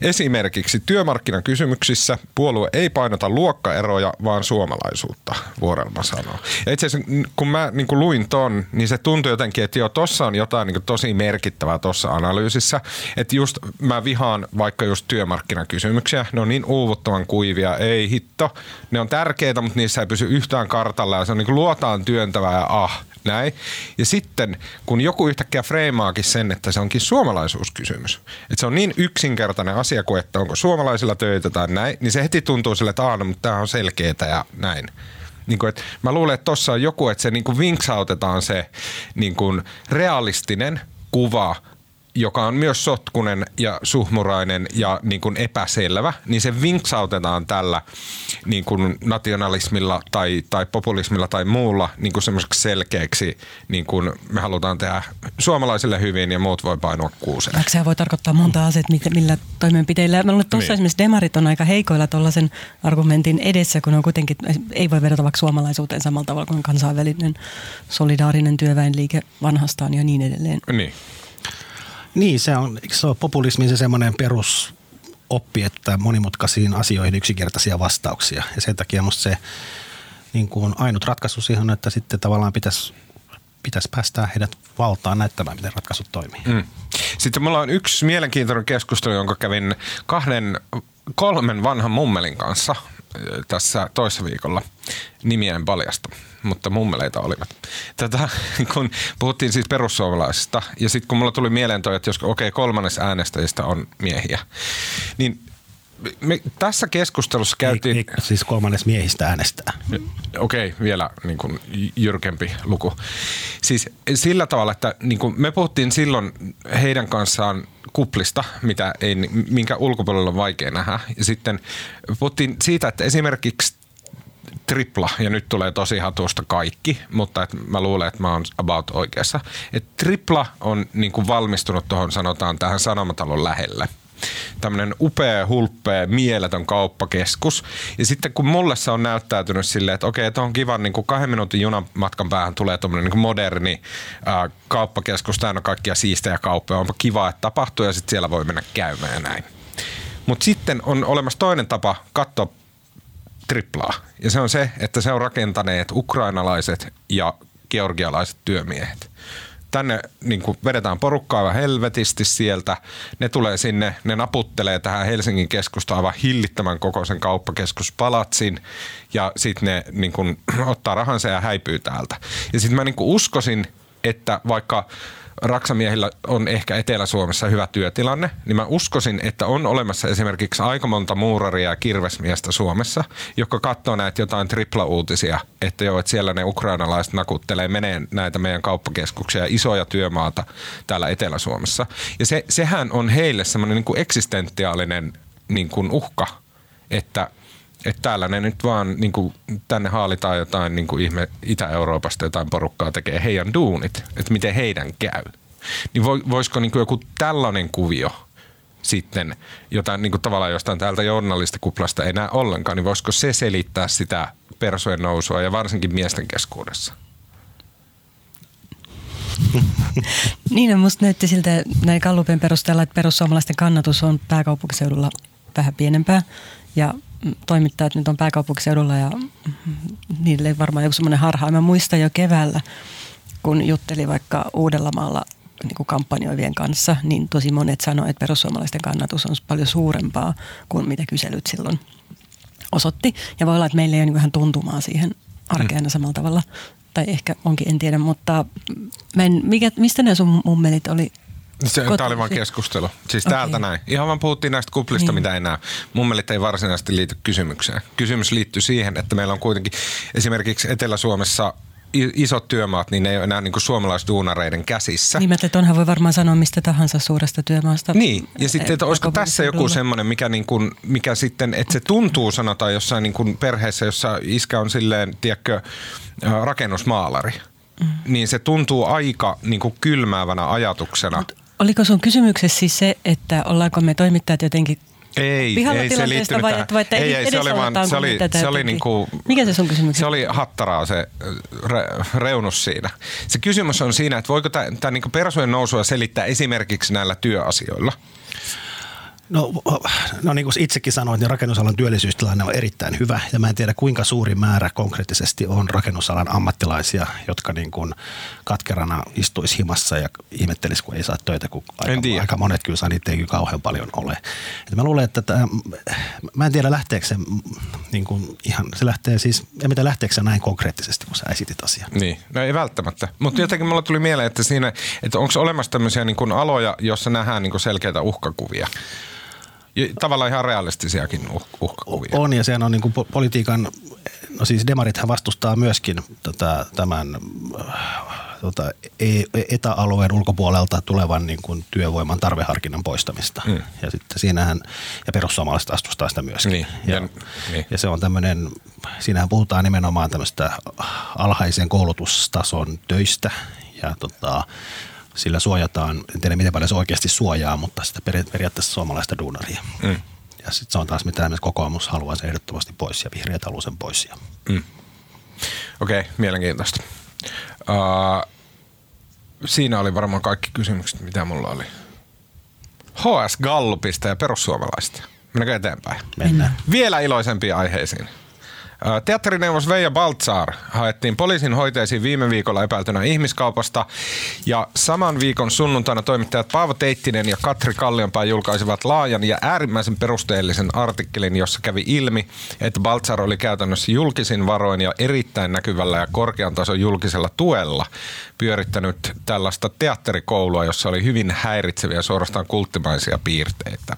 Esimerkiksi työmarkkinakysymyksissä puolue ei painota luokkaeroja, vaan suomalaisuutta, Vuorelma sanoo. Itse asiassa kun mä niin kuin luin ton, niin se tuntui jotenkin, että joo, tossa on jotain niin kuin tosi merkittävää tuossa analyysissä. Että just mä vihaan vaikka just työmarkkinakysymyksiä, ne on niin uuvuttavan kuivia, ei hitto. Ne on tärkeitä, mutta niissä ei pysy yhtään kartalla ja se on niin kuin luotaan työntävää ja ah, näin. Ja sitten kun joku yhtäkkiä freimaakin sen, että se onkin suomalaisuuskysymys, että se on niin yksinkertainen asia kuin, että onko suomalaisilla töitä tai näin, niin se heti tuntuu sille, että aah, no, mutta tämä on selkeää ja näin. Niin kuin, että mä luulen, että tuossa on joku, että se niin kuin vinksautetaan se niin kuin realistinen kuva – joka on myös sotkunen ja suhmurainen ja niin kuin epäselvä, niin se vinksautetaan tällä niin kuin nationalismilla tai, tai populismilla tai muulla niin kuin semmoiseksi selkeäksi, niin kuin me halutaan tehdä suomalaisille hyvin ja muut voi painua kuuseen. Se voi tarkoittaa monta asiaa, millä toimenpiteillä. Mä luulen, että tuossa niin. esimerkiksi demarit on aika heikoilla tuollaisen argumentin edessä, kun on kuitenkin, ei voi verrata vaikka suomalaisuuteen samalla tavalla kuin kansainvälinen solidaarinen työväenliike vanhastaan ja niin edelleen. Niin. Niin, se on, se on populismin se semmoinen perusoppi, että monimutkaisiin asioihin yksinkertaisia vastauksia. Ja sen takia musta se niin kuin ainut ratkaisu siihen että sitten tavallaan pitäisi pitäisi päästää heidät valtaan näyttämään, miten ratkaisut toimii. Mm. Sitten mulla on yksi mielenkiintoinen keskustelu, jonka kävin kahden, kolmen vanhan mummelin kanssa tässä toissa viikolla nimien paljasta, mutta mummeleita olivat. Tätä, kun puhuttiin siis perussuomalaisista ja sitten kun mulla tuli mieleen toi, että jos okei okay, kolmannes äänestäjistä on miehiä, niin me tässä keskustelussa käytiin... Ei, ei, siis kolmannes miehistä äänestää. Okei, okay, vielä niin kuin jyrkempi luku. Siis sillä tavalla, että niin kuin me puhuttiin silloin heidän kanssaan kuplista, mitä ei, minkä ulkopuolella on vaikea nähdä. Ja sitten puhuttiin siitä, että esimerkiksi tripla, ja nyt tulee tosi hatusta kaikki, mutta et mä luulen, että mä oon about oikeassa. Et tripla on niin kuin valmistunut tuohon sanotaan tähän Sanomatalon lähelle – tämmöinen upea, hulppea, mieletön kauppakeskus. Ja sitten kun mulle se on näyttäytynyt silleen, että okei, että on kiva, niin kuin kahden minuutin junan matkan päähän tulee tuommoinen niin moderni ää, kauppakeskus, täynnä kaikkia siistejä kauppoja. Onpa kiva, että tapahtuu ja sitten siellä voi mennä käymään ja näin. Mutta sitten on olemassa toinen tapa katsoa triplaa. Ja se on se, että se on rakentaneet ukrainalaiset ja georgialaiset työmiehet tänne niin kuin vedetään porukkaa aivan helvetisti sieltä. Ne tulee sinne, ne naputtelee tähän Helsingin keskustaan aivan hillittämän kokoisen kauppakeskuspalatsin ja sitten ne niin kuin, ottaa rahansa ja häipyy täältä. Ja sitten mä niin kuin uskoisin, että vaikka raksamiehillä on ehkä Etelä-Suomessa hyvä työtilanne, niin mä uskoisin, että on olemassa esimerkiksi aika monta muuraria ja kirvesmiestä Suomessa, jotka katsoo näitä jotain tripla-uutisia, että joo, että siellä ne ukrainalaiset nakuttelee menee näitä meidän kauppakeskuksia, isoja työmaata täällä Etelä-Suomessa. Ja se, sehän on heille semmoinen niin kuin eksistentiaalinen niin kuin uhka, että että täällä ne nyt vaan niin kuin, tänne haalitaan jotain niin kuin ihme Itä-Euroopasta jotain porukkaa tekee heidän duunit, että miten heidän käy. Niin voisiko niin kuin joku tällainen kuvio sitten, jota niin kuin tavallaan jostain täältä journalistikuplasta ei näe ollenkaan, niin voisiko se selittää sitä persojen nousua ja varsinkin miesten keskuudessa? niin, musta näytti siltä näin Gallupin perusteella, että perussuomalaisten kannatus on pääkaupunkiseudulla vähän pienempää ja toimittajat nyt on pääkaupunkiseudulla ja niille varmaan joku semmoinen harha. Mä muistan jo keväällä, kun jutteli vaikka Uudellamaalla niin kuin kampanjoivien kanssa, niin tosi monet sanoivat, että perussuomalaisten kannatus on paljon suurempaa kuin mitä kyselyt silloin osoitti. Ja voi olla, että meillä ei ole niin vähän tuntumaa siihen arkeen mm. samalla tavalla. Tai ehkä onkin, en tiedä, mutta mä en, mikä, mistä ne sun mummelit oli se, tämä oli vain keskustelu. Siis okay. täältä näin. Ihan vaan puhuttiin näistä kuplista, niin. mitä ei näe. Mummelit ei varsinaisesti liity kysymykseen. Kysymys liittyy siihen, että meillä on kuitenkin esimerkiksi Etelä-Suomessa isot työmaat, niin ne ei ole enää niin suomalaisduunareiden käsissä. Niin, että onhan voi varmaan sanoa mistä tahansa suuresta työmaasta. Niin, ja sitten, että olisiko tässä joku semmoinen, mikä, niin kuin, mikä sitten, että se tuntuu sanotaan jossain niin kuin perheessä, jossa iskä on silleen, tiedätkö, rakennusmaalari. Mm. Niin se tuntuu aika niin kuin kylmäävänä ajatuksena. Mut oliko sun kysymyksessä siis se, että ollaanko me toimittajat jotenkin ei, ei se liittynyt vai, että, vai että ei, ei, se oli vaan, se oli, se oli niinku, Mikä se sun kysymys? Se oli hattaraa se re, reunus siinä. Se kysymys on siinä, että voiko tämä niinku persojen nousua selittää esimerkiksi näillä työasioilla? No, no niin kuin itsekin sanoit, niin rakennusalan työllisyystilanne on erittäin hyvä ja mä en tiedä kuinka suuri määrä konkreettisesti on rakennusalan ammattilaisia, jotka niin kuin katkerana istuisi himassa ja ihmettelisi, kun ei saa töitä, kun aika, aika monet kyllä saa, niitä ei kauhean paljon ole. Et mä luulen, että tämä, mä en tiedä lähteekö se niin kuin ihan, se lähtee siis, en mitä lähteekö se näin konkreettisesti, kun sä esitit asian. Niin, no ei välttämättä. Mutta jotenkin mulla tuli mieleen, että siinä, että onko olemassa tämmöisiä niin kuin aloja, joissa nähdään niin kuin selkeitä uhkakuvia? Tavallaan ihan realistisiakin uh, uhkakuvia. On ja sehän on niin kuin politiikan, no siis demarithan vastustaa myöskin tota, tämän tota, e, etäalueen ulkopuolelta tulevan niin kuin työvoiman tarveharkinnan poistamista. Mm. Ja sitten siinähän, ja perussuomalaiset vastustaa sitä myöskin. Niin, ja, ja, niin. ja se on tämmöinen, siinähän puhutaan nimenomaan tämmöistä alhaisen koulutustason töistä ja tota, sillä suojataan, en tiedä miten paljon se oikeasti suojaa, mutta sitä periaatteessa suomalaista duunaria. Mm. Ja sitten se on taas mitä esimerkiksi kokoomus haluaa sen ehdottomasti pois ja vihreät haluaa sen pois. Ja. Mm. Okei, okay, mielenkiintoista. Uh, siinä oli varmaan kaikki kysymykset, mitä mulla oli. HS Gallupista ja perussuomalaista. Mennäänkö eteenpäin? Mennään. Vielä iloisempiin aiheisiin. Teatterineuvos Veija Baltzar haettiin poliisin hoiteisiin viime viikolla epäiltynä ihmiskaupasta ja saman viikon sunnuntaina toimittajat Paavo Teittinen ja Katri Kallionpää julkaisivat laajan ja äärimmäisen perusteellisen artikkelin, jossa kävi ilmi, että Baltzar oli käytännössä julkisin varoin ja erittäin näkyvällä ja korkean tason julkisella tuella pyörittänyt tällaista teatterikoulua, jossa oli hyvin häiritseviä suorastaan kulttimaisia piirteitä.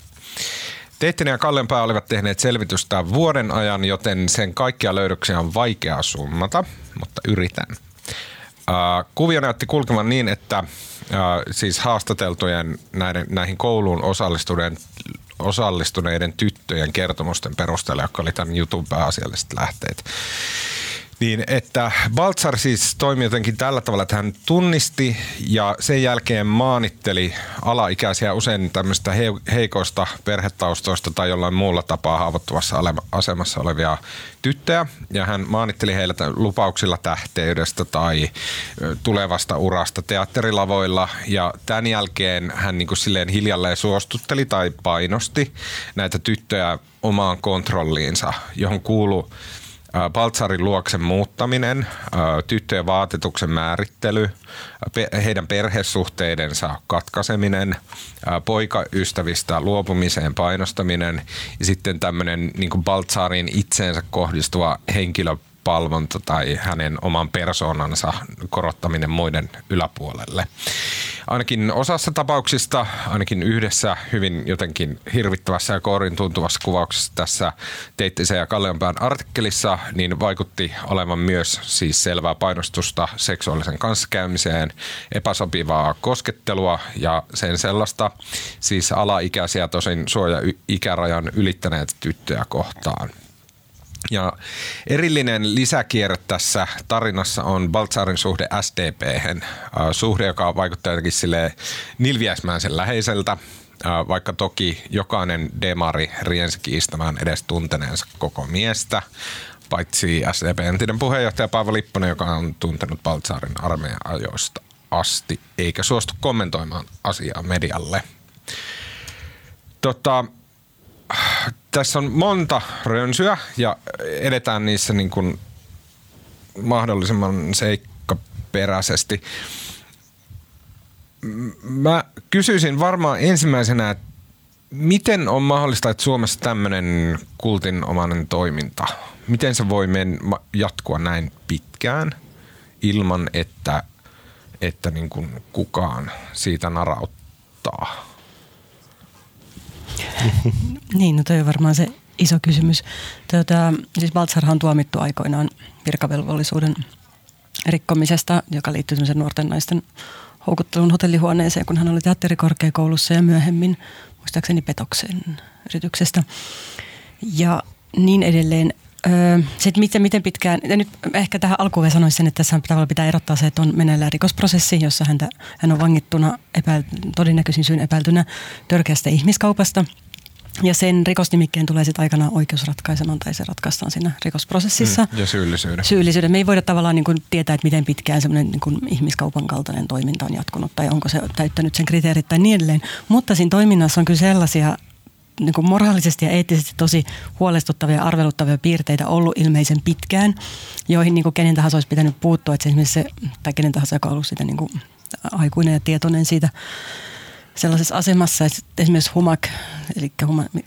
Teittinen ja Kallenpää olivat tehneet selvitystä vuoden ajan, joten sen kaikkia löydöksiä on vaikea summata, mutta yritän. Kuvio näytti kulkevan niin, että siis haastateltujen näiden, näihin kouluun osallistuneiden, osallistuneiden tyttöjen kertomusten perusteella, jotka oli tämän jutun pääasialliset lähteet, niin, että Baltzar siis toimi jotenkin tällä tavalla, että hän tunnisti ja sen jälkeen maanitteli alaikäisiä usein tämmöistä heikoista perhetaustoista tai jollain muulla tapaa haavoittuvassa asemassa olevia tyttöjä. Ja hän maanitteli heille lupauksilla tähteydestä tai tulevasta urasta teatterilavoilla. Ja tämän jälkeen hän niin kuin silleen hiljalleen suostutteli tai painosti näitä tyttöjä omaan kontrolliinsa, johon kuuluu Baltsarin luoksen muuttaminen, tyttöjen vaatetuksen määrittely, heidän perhesuhteidensa katkaiseminen, poikaystävistä luopumiseen painostaminen ja sitten tämmöinen niin Baltsarin itseensä kohdistuva henkilö palvonta tai hänen oman persoonansa korottaminen muiden yläpuolelle. Ainakin osassa tapauksista, ainakin yhdessä hyvin jotenkin hirvittävässä ja koorin tuntuvassa kuvauksessa tässä Teittisen ja Kallionpään artikkelissa, niin vaikutti olevan myös siis selvää painostusta seksuaalisen kanssakäymiseen, epäsopivaa koskettelua ja sen sellaista, siis alaikäisiä tosin suoja-ikärajan ylittäneet tyttöjä kohtaan. Ja erillinen lisäkierre tässä tarinassa on Baltsarin suhde sdp suhde, joka vaikuttaa jotenkin sille nilviäismäisen läheiseltä, äh, vaikka toki jokainen demari riensi kiistämään edes tunteneensa koko miestä, paitsi SDP entinen puheenjohtaja Paavo Lipponen, joka on tuntenut Baltsarin armeijan ajoista asti, eikä suostu kommentoimaan asiaa medialle. Tota, tässä on monta rönsyä ja edetään niissä niin kuin mahdollisimman seikkaperäisesti. Mä kysyisin varmaan ensimmäisenä, että miten on mahdollista, että Suomessa tämmöinen kultinomainen toiminta, miten se voi men, jatkua näin pitkään ilman, että, että niin kuin kukaan siitä narauttaa? niin, no toi on varmaan se iso kysymys. Tuota, siis Baltzarhan on tuomittu aikoinaan virkavelvollisuuden rikkomisesta, joka liittyy nuorten naisten houkuttelun hotellihuoneeseen, kun hän oli teatterikorkeakoulussa ja myöhemmin muistaakseni petoksen yrityksestä. Ja niin edelleen. Öö, sitten miten, miten pitkään, ja nyt ehkä tähän alkuun sanoisin, että tässä tavalla pitää erottaa se, että on meneillään rikosprosessi, jossa häntä, hän on vangittuna epäil, todennäköisin syyn epäiltynä törkeästä ihmiskaupasta – ja sen rikosnimikkeen tulee sitten aikanaan oikeus ratkaisemaan tai se ratkaistaan siinä rikosprosessissa. Mm, ja syyllisyyden. Syyllisyyden. Me ei voida tavallaan niin kuin tietää, että miten pitkään semmoinen niin kuin ihmiskaupan kaltainen toiminta on jatkunut tai onko se täyttänyt sen kriteerit tai niin edelleen. Mutta siinä toiminnassa on kyllä sellaisia niin kuin moraalisesti ja eettisesti tosi huolestuttavia ja arveluttavia piirteitä ollut ilmeisen pitkään, joihin niin kuin kenen tahansa olisi pitänyt puuttua. Että esimerkiksi se, tai kenen tahansa, joka on ollut sitä niin kuin aikuinen ja tietoinen siitä sellaisessa asemassa, että esimerkiksi HUMAK, eli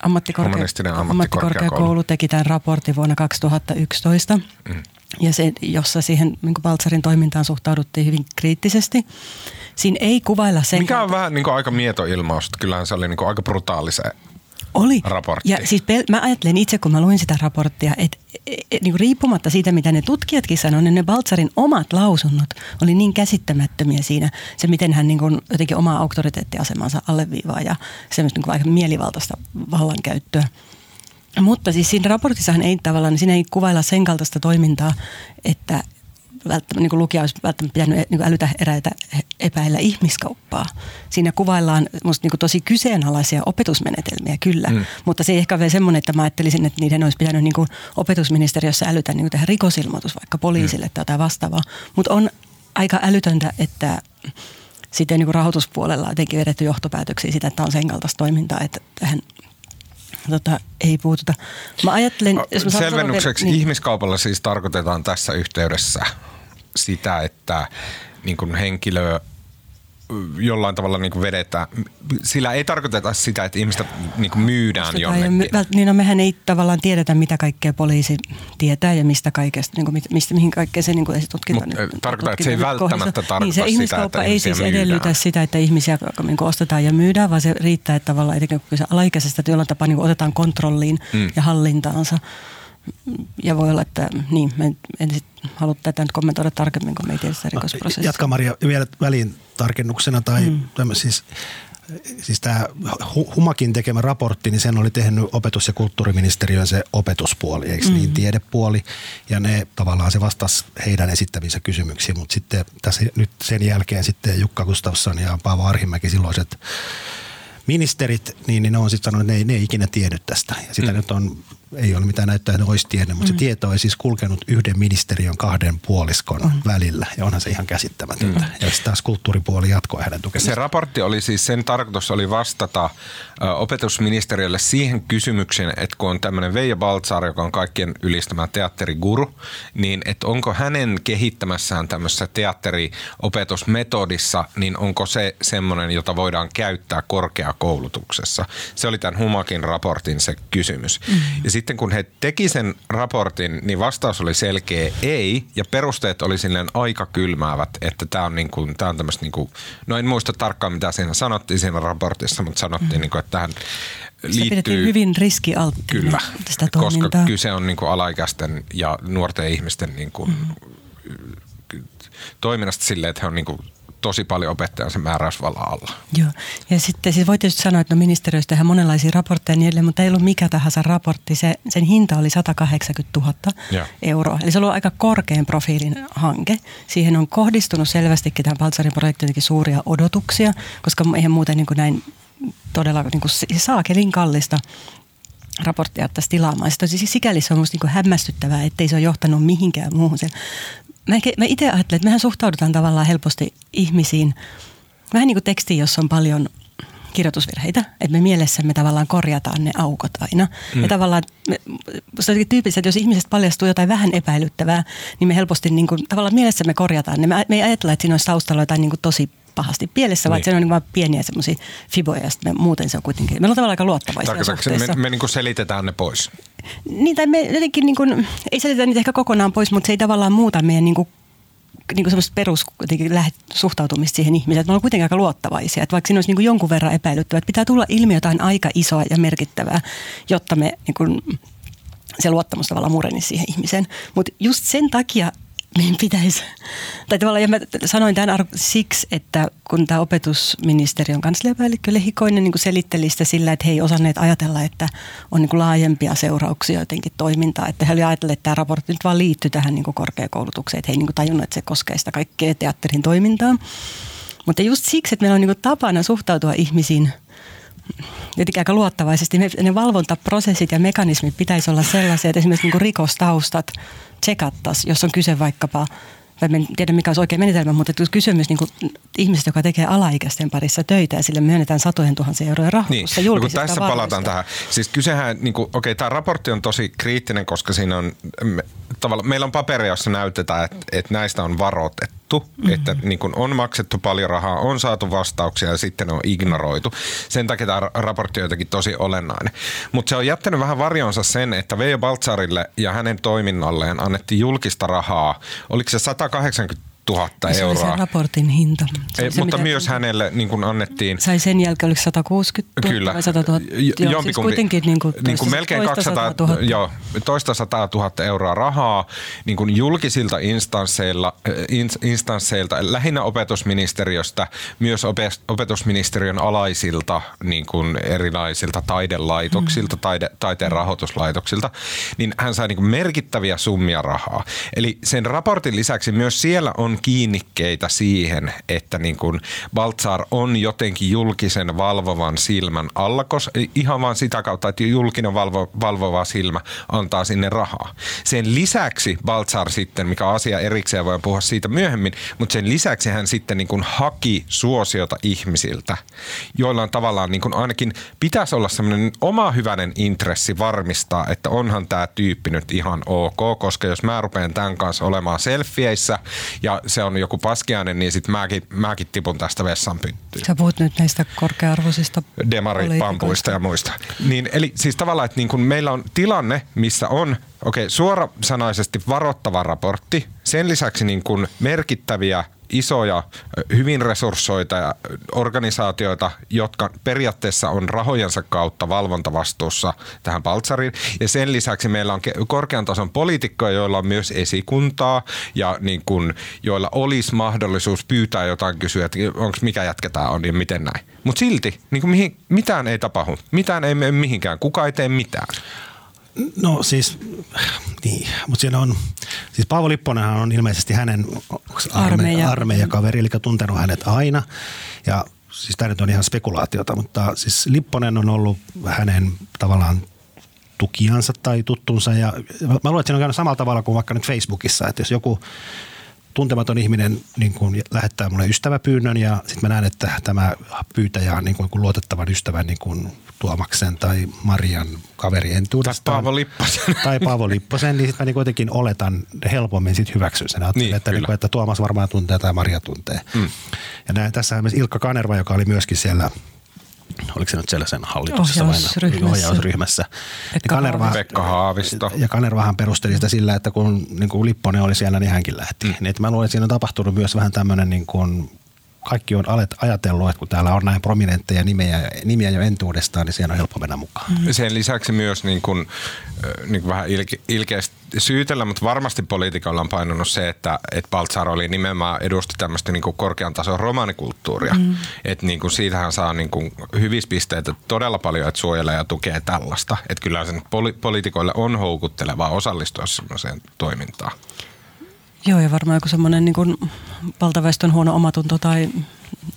ammattikorkea, ammattikorkeakoulu teki tämän raportin vuonna 2011, mm. ja se, jossa siihen niin Baltsarin toimintaan suhtauduttiin hyvin kriittisesti. Siinä ei kuvailla sen... Mikä on vähän niin aika mieto ilmaus, kyllähän se oli niin aika brutaali se oli. raportti. Ja siis pel- mä ajattelen itse, kun mä luin sitä raporttia, että et, et, niin riippumatta siitä, mitä ne tutkijatkin sanoivat, niin ne Baltsarin omat lausunnot oli niin käsittämättömiä siinä, se miten hän niin kuin jotenkin omaa auktoriteettiasemansa alleviivaa ja semmoista niin aika mielivaltaista vallankäyttöä. Mutta siis siinä raportissahan ei tavallaan, niin siinä ei kuvailla sen kaltaista toimintaa, että, välttämättä, niin kuin lukija olisi välttämättä pitänyt niin kuin älytä eräitä epäillä ihmiskauppaa. Siinä kuvaillaan musta niin kuin tosi kyseenalaisia opetusmenetelmiä kyllä, mm. mutta se ei ehkä ole semmoinen, että mä ajattelisin, että niiden olisi pitänyt niin kuin opetusministeriössä älytä niin kuin tehdä rikosilmoitus vaikka poliisille mm. tai jotain vastaavaa. Mutta on aika älytöntä, että sitten niin kuin rahoituspuolella on jotenkin vedetty johtopäätöksiä sitä, että on sen kaltaista toimintaa, että tähän tota, ei puututa. Mä ajattelen, jos mä Selvennykseksi vielä, niin. ihmiskaupalla siis tarkoitetaan tässä yhteydessä sitä, että niin kuin henkilö jollain tavalla niin vedetään. Sillä ei tarkoiteta sitä, että ihmistä niin myydään Ostetaan jonnekin. My, niin no, mehän ei tavallaan tiedetä, mitä kaikkea poliisi tietää ja mistä kaikesta, niin kuin, mistä, mihin kaikkeen se niin esitutkinta Mutta tarkoittaa, että se ei välttämättä tarkoita niin, se sitä, että ei siis myydään. edellytä sitä, että ihmisiä niin ostetaan ja myydään, vaan se riittää, että tavallaan etenkin kun se alaikäisestä jollain tapaa niin otetaan kontrolliin mm. ja hallintaansa ja voi olla, että niin, en, en sit halua tätä nyt kommentoida tarkemmin, kun me ei tiedä sitä rikosprosessia. Jatka Maria vielä väliin tarkennuksena tai mm. siis siis tämä Humakin tekemä raportti, niin sen oli tehnyt opetus- ja kulttuuriministeriön se opetuspuoli, eikö niin, mm. niin, tiedepuoli. Ja ne tavallaan se vastasi heidän esittäviinsä kysymyksiin, mutta sitten tässä nyt sen jälkeen sitten Jukka Gustafsson ja Paavo Arhimäki silloiset ministerit, niin, niin ne on sitten sanonut, että ne ei, ne ei ikinä tiennyt tästä. Ja sitä mm. nyt on ei ole mitään näyttää, että ne olisi tiennyt, mutta mm. se tieto ei siis kulkenut yhden ministeriön kahden puoliskon mm. välillä. Ja onhan se ihan käsittämätöntä. Mm. Ja sitten taas kulttuuripuoli jatkoi hänen tukemistaan. Se raportti oli siis, sen tarkoitus oli vastata ö, opetusministeriölle siihen kysymykseen, että kun on tämmöinen Veija Baltzar, joka on kaikkien ylistämä teatteriguru, niin että onko hänen kehittämässään tämmöisessä teatteriopetusmetodissa, niin onko se semmoinen, jota voidaan käyttää korkeakoulutuksessa. Se oli tämän Humakin raportin se kysymys. Mm. Ja sitten kun he teki sen raportin, niin vastaus oli selkeä ei, ja perusteet oli silleen aika kylmäävät, että tämä on, niin kuin, tää on tämmöistä, niin kuin, no en muista tarkkaan mitä siinä sanottiin siinä raportissa, mutta sanottiin, mm. niin kuin, että tähän liittyy... hyvin riskialttiina Kyllä, sitä koska kyse on niin kuin alaikäisten ja nuorten ihmisten niin kuin, mm. toiminnasta silleen, että he on niin kuin tosi paljon opettajan sen määräysvallan alla. Joo, ja sitten siis voi tietysti sanoa, että no ministeriöistä tehdään monenlaisia raportteja niin edelleen, mutta ei ollut mikä tahansa raportti. Se, sen hinta oli 180 000 ja. euroa. Eli se oli aika korkean profiilin hanke. Siihen on kohdistunut selvästikin tähän Baltsarin projektiin suuria odotuksia, koska eihän muuten niin kuin näin todella niin kuin saakelin kallista raporttia ottaisi tilaamaan. Sitten siis sikäli se on minusta niin hämmästyttävää, ettei se ole johtanut mihinkään muuhun. Sen mä, mä itse ajattelen, että mehän suhtaudutaan tavallaan helposti ihmisiin vähän niin kuin tekstiin, jossa on paljon kirjoitusvirheitä, että me mielessämme tavallaan korjataan ne aukot aina. Mm. Ja tavallaan me, se on tyypillistä, että jos ihmisestä paljastuu jotain vähän epäilyttävää, niin me helposti niin kuin, tavallaan mielessämme korjataan ne. Me, me ei ajatella, että siinä olisi taustalla jotain niin kuin tosi pahasti pielessä, niin. vaan se on niin vain pieniä semmoisia fiboja ja sitten me, muuten se on kuitenkin, meillä on tavallaan aika luottavaisia suhteessa. Me, me niin kuin selitetään ne pois? Niin, tai me jotenkin, niin kuin, ei selitetä niitä ehkä kokonaan pois, mutta se ei tavallaan muuta meidän niin kuin niin kuin semmoista perus suhtautumista siihen ihmiseen, että me ollaan kuitenkin aika luottavaisia. Että vaikka siinä olisi niin kuin jonkun verran epäilyttävää, että pitää tulla ilmi jotain aika isoa ja merkittävää, jotta me niin kuin, se luottamus tavallaan murenisi siihen ihmiseen. Mutta just sen takia meidän pitäisi, tai tavallaan ja mä sanoin tämän siksi, että kun tämä opetusministeriön kansliapäällikkö Lehikoinen niin selitteli sitä sillä, että he ei osanneet ajatella, että on niin laajempia seurauksia jotenkin toimintaa. Että he olivat ajatelleet, että tämä raportti nyt vaan liittyy tähän niin korkeakoulutukseen, että he ei niin tajunnut, että se koskee sitä kaikkea teatterin toimintaa. Mutta just siksi, että meillä on niin tapana suhtautua ihmisiin jotenkin aika luottavaisesti. Ne valvontaprosessit ja mekanismit pitäisi olla sellaisia, että esimerkiksi niin rikostaustat – tsekattaisiin, jos on kyse vaikkapa tai en tiedä mikä olisi oikein menetelmä, mutta jos kysymys niin ihmisestä, joka tekee alaikäisten parissa töitä ja sille myönnetään satojen tuhansien eurojen rahoitusta niin. no, tässä palataan tähän. Siis kysehän, niin okei, tämä raportti on tosi kriittinen, koska siinä on, me, tavalla, meillä on paperia, jossa näytetään, että, että näistä on varoitettu mm-hmm. että niin kun on maksettu paljon rahaa, on saatu vastauksia ja sitten on ignoroitu. Sen takia tämä raportti on jotenkin tosi olennainen. Mutta se on jättänyt vähän varjonsa sen, että Veijo Baltzarille ja hänen toiminnalleen annettiin julkista rahaa. Oliko se 180 000 se euroa. Se oli raportin hinta. Se Ei, se, mutta myös hänelle niin kuin annettiin. Sai sen jälkeen, oliko 160 000 Kyllä. vai 100 000? Joo, Jompikumpi, siis kuitenkin niin kuin, niin kuin melkein 200 000. Joo, toista 100 000 euroa rahaa niin kuin julkisilta instansseilla, äh, instansseilta, lähinnä opetusministeriöstä, myös opetusministeriön alaisilta niin kuin erilaisilta taidelaitoksilta, mm. taide, taiteen rahoituslaitoksilta, niin hän sai niin kuin merkittäviä summia rahaa. Eli sen raportin lisäksi myös siellä on kiinnikkeitä siihen, että niin kuin Baltzar on jotenkin julkisen valvovan silmän alla, koska ihan vaan sitä kautta, että julkinen valvo, valvova silmä antaa sinne rahaa. Sen lisäksi Baltzar sitten, mikä asia erikseen, voi puhua siitä myöhemmin, mutta sen lisäksi hän sitten niin kuin haki suosiota ihmisiltä, joilla on tavallaan niin kuin ainakin pitäisi olla semmoinen oma hyvänen intressi varmistaa, että onhan tämä tyyppi nyt ihan ok, koska jos mä rupean tämän kanssa olemaan selfieissä ja se on joku paskiainen, niin sitten mäkin, mäkin tipun tästä vessan pyttyyn. Sä puhut nyt näistä korkea-arvoisista Demaripampuista ja muista. Niin, eli siis tavallaan, että niin kun meillä on tilanne, missä on okei, okay, suorasanaisesti varoittava raportti, sen lisäksi niin kun merkittäviä isoja, hyvin resurssoita organisaatioita, jotka periaatteessa on rahojensa kautta valvontavastuussa tähän Paltsariin. Ja sen lisäksi meillä on korkean tason poliitikkoja, joilla on myös esikuntaa ja niin kun, joilla olisi mahdollisuus pyytää jotain kysyä, että onko mikä jätkä tämä on ja miten näin. Mutta silti niin kuin mihin, mitään ei tapahdu. Mitään ei mene mihinkään. Kuka ei tee mitään. No siis, niin, mutta siellä on, siis Paavo Lipponenhan on ilmeisesti hänen armeija. armeijakaveri, eli tuntenut hänet aina. Ja siis tämä nyt on ihan spekulaatiota, mutta siis Lipponen on ollut hänen tavallaan tukiansa tai tuttunsa. Ja mä luulen, että siinä on käynyt samalla tavalla kuin vaikka nyt Facebookissa, että jos joku tuntematon ihminen niin kuin lähettää mulle ystäväpyynnön ja sitten mä näen, että tämä pyytäjä on niin kuin luotettavan ystävän niin kuin Tuomaksen tai Marian kaveri entuudestaan. Tai Paavo Lipposen. Tai Paavo Lipposen, niin sitten mä niin kuitenkin oletan helpommin sit hyväksyä sen. Niin, että, niin, että Tuomas varmaan tuntee tai Maria tuntee. Mm. Ja näin, tässä on myös Ilkka Kanerva, joka oli myöskin siellä oliko se nyt siellä sen hallituksessa ohjausryhmässä. vai ohjausryhmässä. Pekka, Kanerva, Pekka Haavisto. Ja Kanervahan perusteli sitä sillä, että kun niin kuin Lipponen oli siellä, niin hänkin lähti. Mm. Niin, että mä luulen, että siinä on tapahtunut myös vähän tämmöinen niin kuin kaikki on ajatellut, että kun täällä on näin prominentteja nimiä, nimiä jo entuudestaan, niin siellä on helppo mennä mukaan. Mm. Sen lisäksi myös niin kuin, niin kuin vähän ilke, ilkeästi syytellä, mutta varmasti poliitikolla on painunut se, että, että Baltzar oli nimenomaan edusti tämmöistä niin kuin korkean tason romaanikulttuuria. Mm. Että niin kuin siitähän saa niin kuin hyvissä pisteitä todella paljon, että suojelee ja tukee tällaista. Että kyllä sen poli- poliitikoille on houkuttelevaa osallistua sellaiseen toimintaan. Joo, ja varmaan joku semmoinen niin valtaväestön huono omatunto tai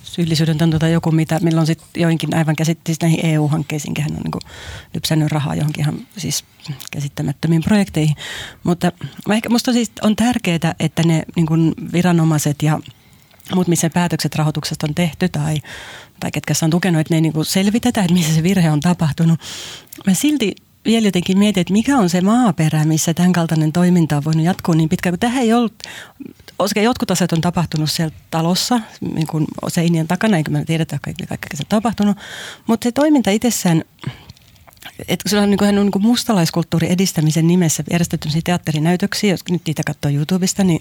syyllisyyden tunto tai joku, mitä, milloin sitten joinkin aivan käsitti siis näihin EU-hankkeisiin, hän on niin kuin lypsännyt rahaa johonkin ihan siis käsittämättömiin projekteihin. Mutta ehkä musta siis on tärkeää, että ne niin kuin viranomaiset ja mutta missä päätökset rahoituksesta on tehty tai, tai ketkä on tukenut, että ne ei niin selvitetä, että missä se virhe on tapahtunut. Mä silti vielä jotenkin mietin, että mikä on se maaperä, missä tämän kaltainen toiminta on voinut jatkuu niin pitkään, tähän ei ollut, koska jotkut asiat on tapahtunut siellä talossa, niin kuin seinien takana, eikä me tiedetä kaikki, kaikki se on tapahtunut, mutta se toiminta itsessään, että se on niin kuin, niin kuin mustalaiskulttuurin edistämisen nimessä järjestetty teatterinäytöksiä, jos nyt niitä katsoo YouTubesta, niin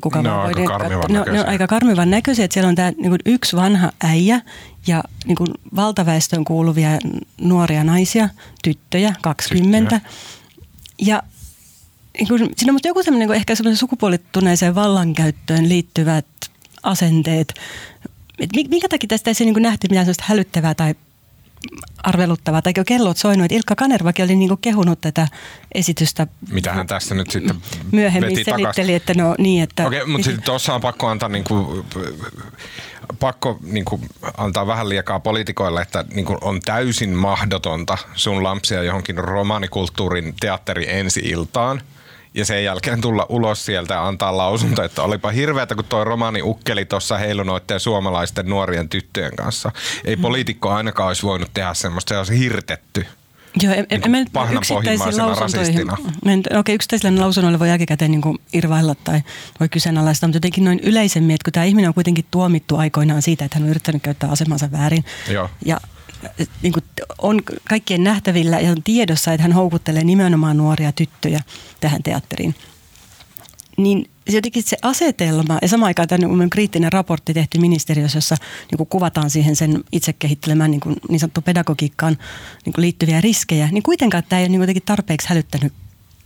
kuka no, voi aika karmivan ne, ne on aika karmivan näköisiä, että siellä on tämä niin yksi vanha äijä ja niin kuin valtaväestöön kuuluvia nuoria naisia, tyttöjä, 20. Tyttöjä. Ja niin kuin, siinä on joku semmoinen niin ehkä semmoinen sukupuolittuneeseen vallankäyttöön liittyvät asenteet. Et minkä takia tästä ei se niin nähty mitään sellaista hälyttävää tai arveluttavaa, tai kellot soinut, että Ilkka Kanervakin oli niinku kehunut tätä esitystä. Mitä hän tässä nyt sitten Myöhemmin veti selitteli, että no niin, että... Okei, mutta sitten tuossa on pakko antaa niinku, pakko niinku antaa vähän liekaa poliitikoille, että niinku on täysin mahdotonta sun lampsia johonkin romaanikulttuurin teatteri ensi-iltaan – ja sen jälkeen tulla ulos sieltä ja antaa lausunto, että olipa hirveätä, kun toi romani ukkeli tuossa heilunoitteen suomalaisten nuorien tyttöjen kanssa. Ei mm. poliitikko ainakaan olisi voinut tehdä semmoista, se olisi hirtetty. Joo, en, niin en, pahnan rasistina. Okei, okay, yksittäisille lausunnoille voi jälkikäteen niin irvailla tai voi kyseenalaistaa, mutta jotenkin noin yleisemmin, että kun tämä ihminen on kuitenkin tuomittu aikoinaan siitä, että hän on yrittänyt käyttää asemansa väärin. Joo. Ja niin kuin on kaikkien nähtävillä ja on tiedossa, että hän houkuttelee nimenomaan nuoria tyttöjä tähän teatteriin. Niin jotenkin se asetelma ja samaan aikaan tämä kriittinen raportti tehty ministeriössä, jossa niin kuin kuvataan siihen sen itse kehittelemään niin, kuin niin sanottu pedagogiikkaan niin kuin liittyviä riskejä, niin kuitenkaan tämä ei ole niin jotenkin tarpeeksi hälyttänyt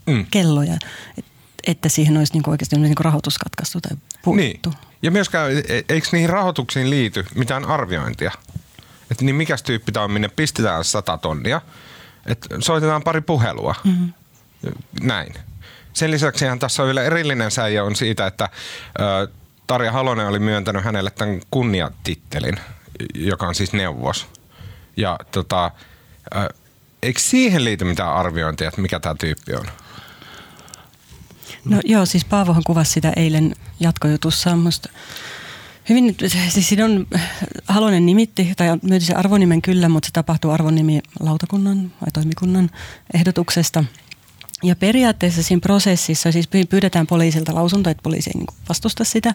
mm. kelloja, että, että siihen olisi niin kuin oikeasti niin kuin rahoitus katkaistu tai puhuttu. Niin. Ja myöskään, e- eikö niihin rahoituksiin liity mitään arviointia? Että niin mikäs tyyppi tämä on, minne pistetään sata tonnia. Että soitetaan pari puhelua. Mm-hmm. Näin. Sen lisäksi tässä on vielä erillinen säijä on siitä, että ö, Tarja Halonen oli myöntänyt hänelle tämän kunniatittelin, joka on siis neuvos. Ja tota, ö, eikö siihen liity mitään arviointia, että mikä tämä tyyppi on? No joo, siis Paavohan kuvasi sitä eilen jatkojutussa. Musta Hyvin, siis siinä on Halonen nimitti, tai myöti se arvonimen kyllä, mutta se tapahtuu arvonimi lautakunnan vai toimikunnan ehdotuksesta – ja periaatteessa siinä prosessissa siis pyydetään poliisilta lausunto, että poliisi ei niin vastusta sitä.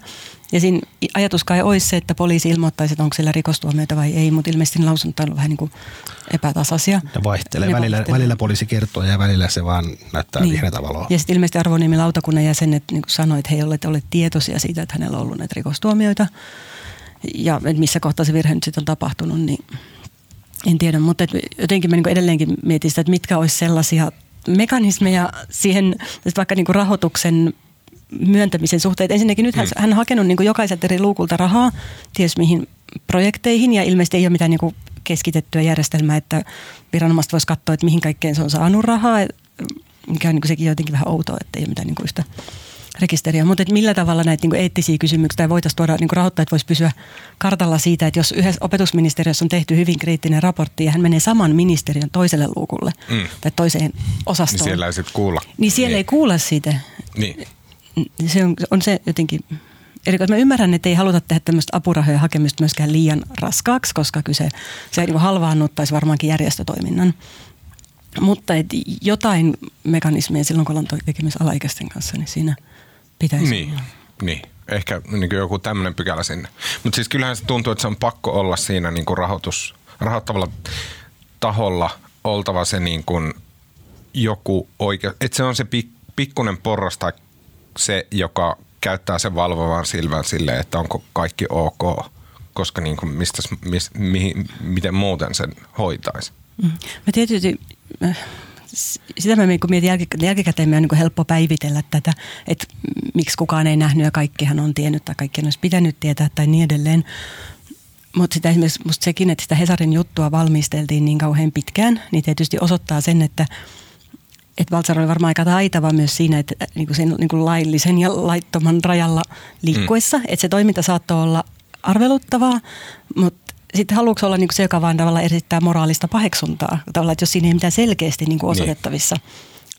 Ja siinä ajatus kai olisi se, että poliisi ilmoittaisi, että onko siellä rikostuomioita vai ei, mutta ilmeisesti lausunto on vähän niin kuin epätasaisia. Ne vaihtelee. Ne välillä, vaihtelee. välillä poliisi kertoo ja välillä se vaan näyttää niin. vihreätä valoa. Ja sitten ilmeisesti arvoniemi lautakunnan jäsenet niin sanoivat, että he eivät ole tietoisia siitä, että hänellä on ollut näitä rikostuomioita. Ja missä kohtaa se virhe nyt sitten on tapahtunut, niin en tiedä. Mutta jotenkin mä niin edelleenkin mietin sitä, että mitkä olisi sellaisia mekanismeja siihen vaikka niin kuin rahoituksen myöntämisen suhteen. Ensinnäkin nyt mm. hän on hakenut niin kuin jokaiselta eri luukulta rahaa, ties mihin projekteihin ja ilmeisesti ei ole mitään niin kuin keskitettyä järjestelmää, että viranomaiset voisi katsoa, että mihin kaikkeen se on saanut rahaa, mikä on niin kuin sekin jotenkin vähän outoa, että ei ole mitään niin kuin yhtä rekisteriä. Mutta millä tavalla näitä niin eettisiä kysymyksiä voitaisiin tuoda niin rahoittajat voisi pysyä kartalla siitä, että jos yhdessä opetusministeriössä on tehty hyvin kriittinen raportti ja hän menee saman ministeriön toiselle luukulle mm. tai toiseen osastoon. Niin siellä ei sitten kuulla. Niin siellä niin. ei kuulla siitä. Niin. Se on, on se jotenkin Eli mä ymmärrän, että ei haluta tehdä tämmöistä apurahojen hakemista myöskään liian raskaaksi, koska kyse se niin halvaannuttaisi varmaankin järjestötoiminnan. Mutta et jotain mekanismia silloin, kun ollaan tekemisissä alaikäisten kanssa, niin siinä – pitäisi niin, olla. Niin, ehkä niin joku tämmöinen pykälä sinne. Mutta siis kyllähän se tuntuu, että se on pakko olla siinä niin kuin rahoitus, rahoittavalla taholla oltava se niin kuin joku oikea, että se on se pik, pikkunen porras tai se, joka käyttää sen valvovan silmän sille, että onko kaikki ok, koska niin kuin mistä, mis, mihin, miten muuten sen hoitaisi. Mm. Mä tietysti sitä mä mietin jälkikäteen, me on niin helppo päivitellä tätä, että miksi kukaan ei nähnyt ja kaikkihan on tiennyt tai kaikkien olisi pitänyt tietää tai niin edelleen. Mutta sitä esimerkiksi musta sekin, että sitä Hesarin juttua valmisteltiin niin kauhean pitkään, niin tietysti osoittaa sen, että että Valtsar oli varmaan aika taitava myös siinä, että niin kuin sen niin kuin laillisen ja laittoman rajalla liikkuessa, mm. että se toiminta saattoi olla arveluttavaa, mutta sitten haluatko olla niin se, joka vaan tavallaan esittää moraalista paheksuntaa? Tavallaan, että jos siinä ei mitään selkeästi niin kuin niin. osoitettavissa niin.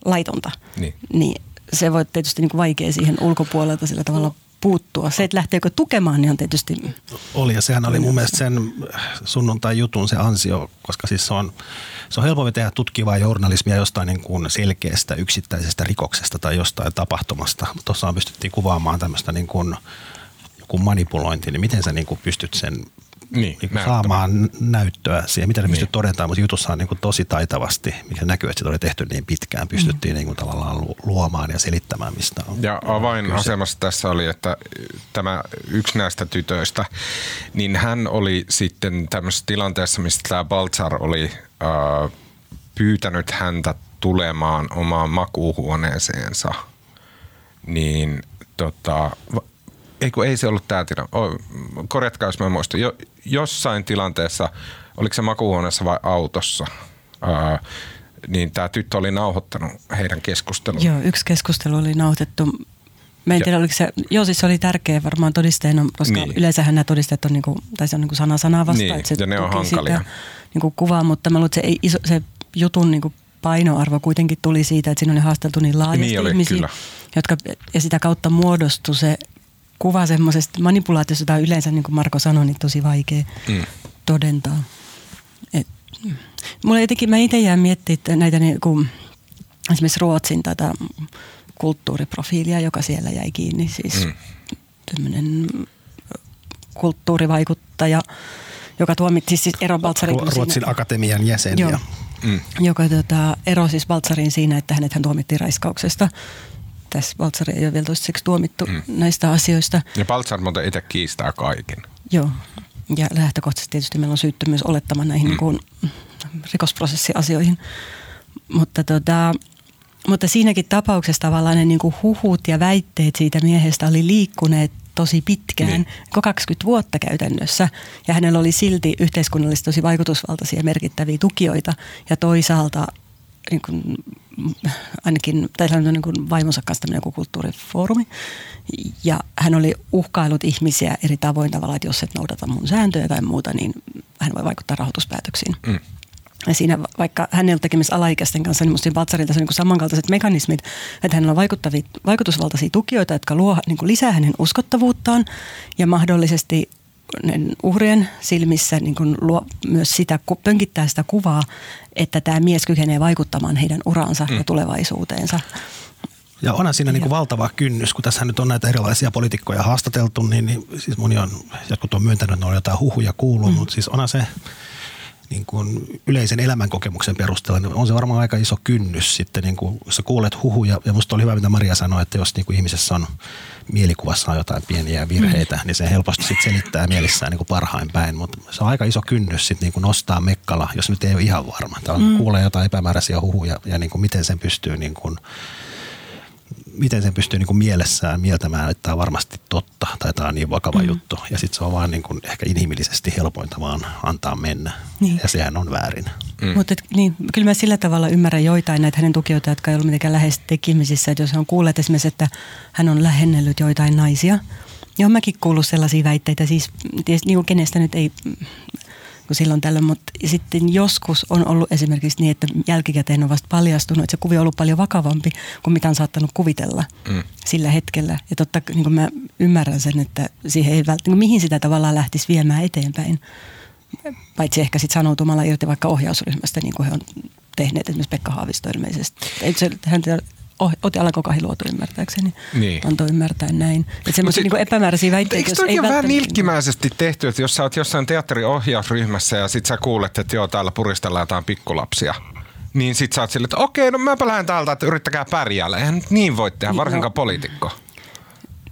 laitonta, niin. niin se voi tietysti niin kuin vaikea siihen ulkopuolelta sillä tavalla puuttua. Se, että lähteekö tukemaan, niin on tietysti... Oli ja sehän oli mun mielestä sen sunnuntai-jutun se ansio, koska siis se on, se on helpompi tehdä tutkivaa journalismia jostain niin kuin selkeästä yksittäisestä rikoksesta tai jostain tapahtumasta. Tuossa pystyttiin kuvaamaan tämmöistä niin kuin, kuin manipulointi, niin miten sä niin kuin pystyt sen niin, niin saamaan näyttöä siihen, mitä ne niin. pystyt todentamaan, mutta jutussa on niin kuin tosi taitavasti, mikä näkyy, että se oli tehty niin pitkään, pystyttiin mm. niin kuin tavallaan luomaan ja selittämään, mistä on. Ja avainasemassa tässä oli, että tämä yksi näistä tytöistä, niin hän oli sitten tämmöisessä tilanteessa, mistä tämä Baltzar oli äh, pyytänyt häntä tulemaan omaan makuuhuoneeseensa, niin tota, ei kun ei se ollut tämä tilanne. Oh, korjatkaa, jos mä muistan. Jo, jossain tilanteessa, oliko se makuuhuoneessa vai autossa, ää, niin tämä tyttö oli nauhoittanut heidän keskustelun. Joo, yksi keskustelu oli nauhoitettu. Mä en ja. tiedä, oliko se, joo siis se oli tärkeä varmaan todisteena, koska niin. yleensähän nämä todisteet on, niinku, tai se on niinku sana sanaa vastaan. Niin, että se ja ne on hankalia. Sitä, niinku kuvaa, mutta mä luulen, että se, ei iso, se jutun niinku painoarvo kuitenkin tuli siitä, että siinä oli haasteltu niin laajasti niin oli, ihmisiä, kyllä. jotka, ja sitä kautta muodostui se kuva semmoisesta manipulaatiosta, jota yleensä, niin kuin Marko sanoi, niin tosi vaikea mm. todentaa. Et, mulla jotenkin, mä itse jään miettimään näitä niin kuin, esimerkiksi Ruotsin tätä kulttuuriprofiilia, joka siellä jäi kiinni. Siis mm. tämmöinen kulttuurivaikuttaja, joka tuomitsi siis Ero Baltsarin. Ruotsin siinä, akatemian jäsen. Joo, mm. joka tota, erosi siis Baltsarin siinä, että hänet hän tuomittiin raiskauksesta tässä Baltzari ei ole vielä toistaiseksi tuomittu mm. näistä asioista. Ja Baltzar muuten itse kiistää kaiken. Joo. Ja lähtökohtaisesti tietysti meillä on syyttömyys olettama näihin mm. niin kuin rikosprosessiasioihin. Mutta, tota, mutta siinäkin tapauksessa tavallaan ne niin kuin huhut ja väitteet siitä miehestä oli liikkuneet tosi pitkään, niin. 20 vuotta käytännössä. Ja hänellä oli silti yhteiskunnallisesti tosi vaikutusvaltaisia merkittäviä tukijoita. Ja toisaalta niin kuin, ainakin, tai on niin kuin vaimonsa kanssa tämmöinen joku kulttuurifoorumi. Ja hän oli uhkailut ihmisiä eri tavoin tavalla, että jos et noudata mun sääntöjä tai muuta, niin hän voi vaikuttaa rahoituspäätöksiin. Mm. Ja siinä vaikka hän ei ole tekemisissä alaikäisten kanssa, niin minusta Batsarilta se niin samankaltaiset mekanismit, että hänellä on vaikuttavia, vaikutusvaltaisia tukijoita, jotka luo niin kuin lisää hänen uskottavuuttaan ja mahdollisesti uhrien silmissä niin kuin luo myös sitä, pönkittää sitä kuvaa, että tämä mies kykenee vaikuttamaan heidän uransa mm. ja tulevaisuuteensa. Ja onhan siinä niin kuin valtava kynnys, kun tässä nyt on näitä erilaisia poliitikkoja haastateltu, niin, niin siis moni on, jotkut on myöntänyt, että on jotain huhuja kuullut, mm. mutta siis onhan se niin kuin yleisen elämänkokemuksen perusteella, niin on se varmaan aika iso kynnys sitten, niin kuin, jos sä kuulet huhuja, ja musta oli hyvä, mitä Maria sanoi, että jos niin kuin ihmisessä on mielikuvassa on jotain pieniä virheitä, mm. niin se helposti sitten selittää mielessään niin kuin parhain päin, mutta se on aika iso kynnys sitten niin kuin nostaa mekkala, jos nyt ei ole ihan varma. Tämä mm. kuulee jotain epämääräisiä huhuja ja niin kuin miten sen pystyy niin kuin – miten sen pystyy niin kuin mielessään mieltämään, että tämä on varmasti totta tai tämä on niin vakava mm. juttu. Ja sitten se on vaan niin kuin ehkä inhimillisesti helpointa vaan antaa mennä. Niin. Ja sehän on väärin. Mm. Mutta niin, kyllä mä sillä tavalla ymmärrän joitain näitä hänen tukijoita, jotka ei ollut mitenkään läheisesti tekemisissä. Että jos on kuullut esimerkiksi, että hän on lähennellyt joitain naisia. Ja on mäkin kuullut sellaisia väitteitä, siis niin kuin kenestä nyt ei kuin silloin tällöin, mutta sitten joskus on ollut esimerkiksi niin, että jälkikäteen on vasta paljastunut, että se kuvio on ollut paljon vakavampi kuin mitä on saattanut kuvitella mm. sillä hetkellä. Ja totta, niin kuin mä ymmärrän sen, että siihen ei vält- niin mihin sitä tavallaan lähtisi viemään eteenpäin. Paitsi ehkä sitten sanoutumalla irti vaikka ohjausryhmästä, niin kuin he on tehneet esimerkiksi Pekka Haavisto ilmeisesti. Ei se, hän oh, Oti Alanko luotu ymmärtääkseni. Niin. Antoi ymmärtää näin. Että semmoisia niin epämääräisiä väitteitä, jos ei vähän milkkimäisesti tehty, että jos sä oot jossain teatteriohjausryhmässä ja sit sä kuulet, että joo, täällä puristellaan jotain pikkulapsia, niin sit sä oot silleen, että okei, no mäpä lähden täältä, että yrittäkää pärjäällä. Eihän nyt niin voi tehdä, varsinkaan no. poliitikko.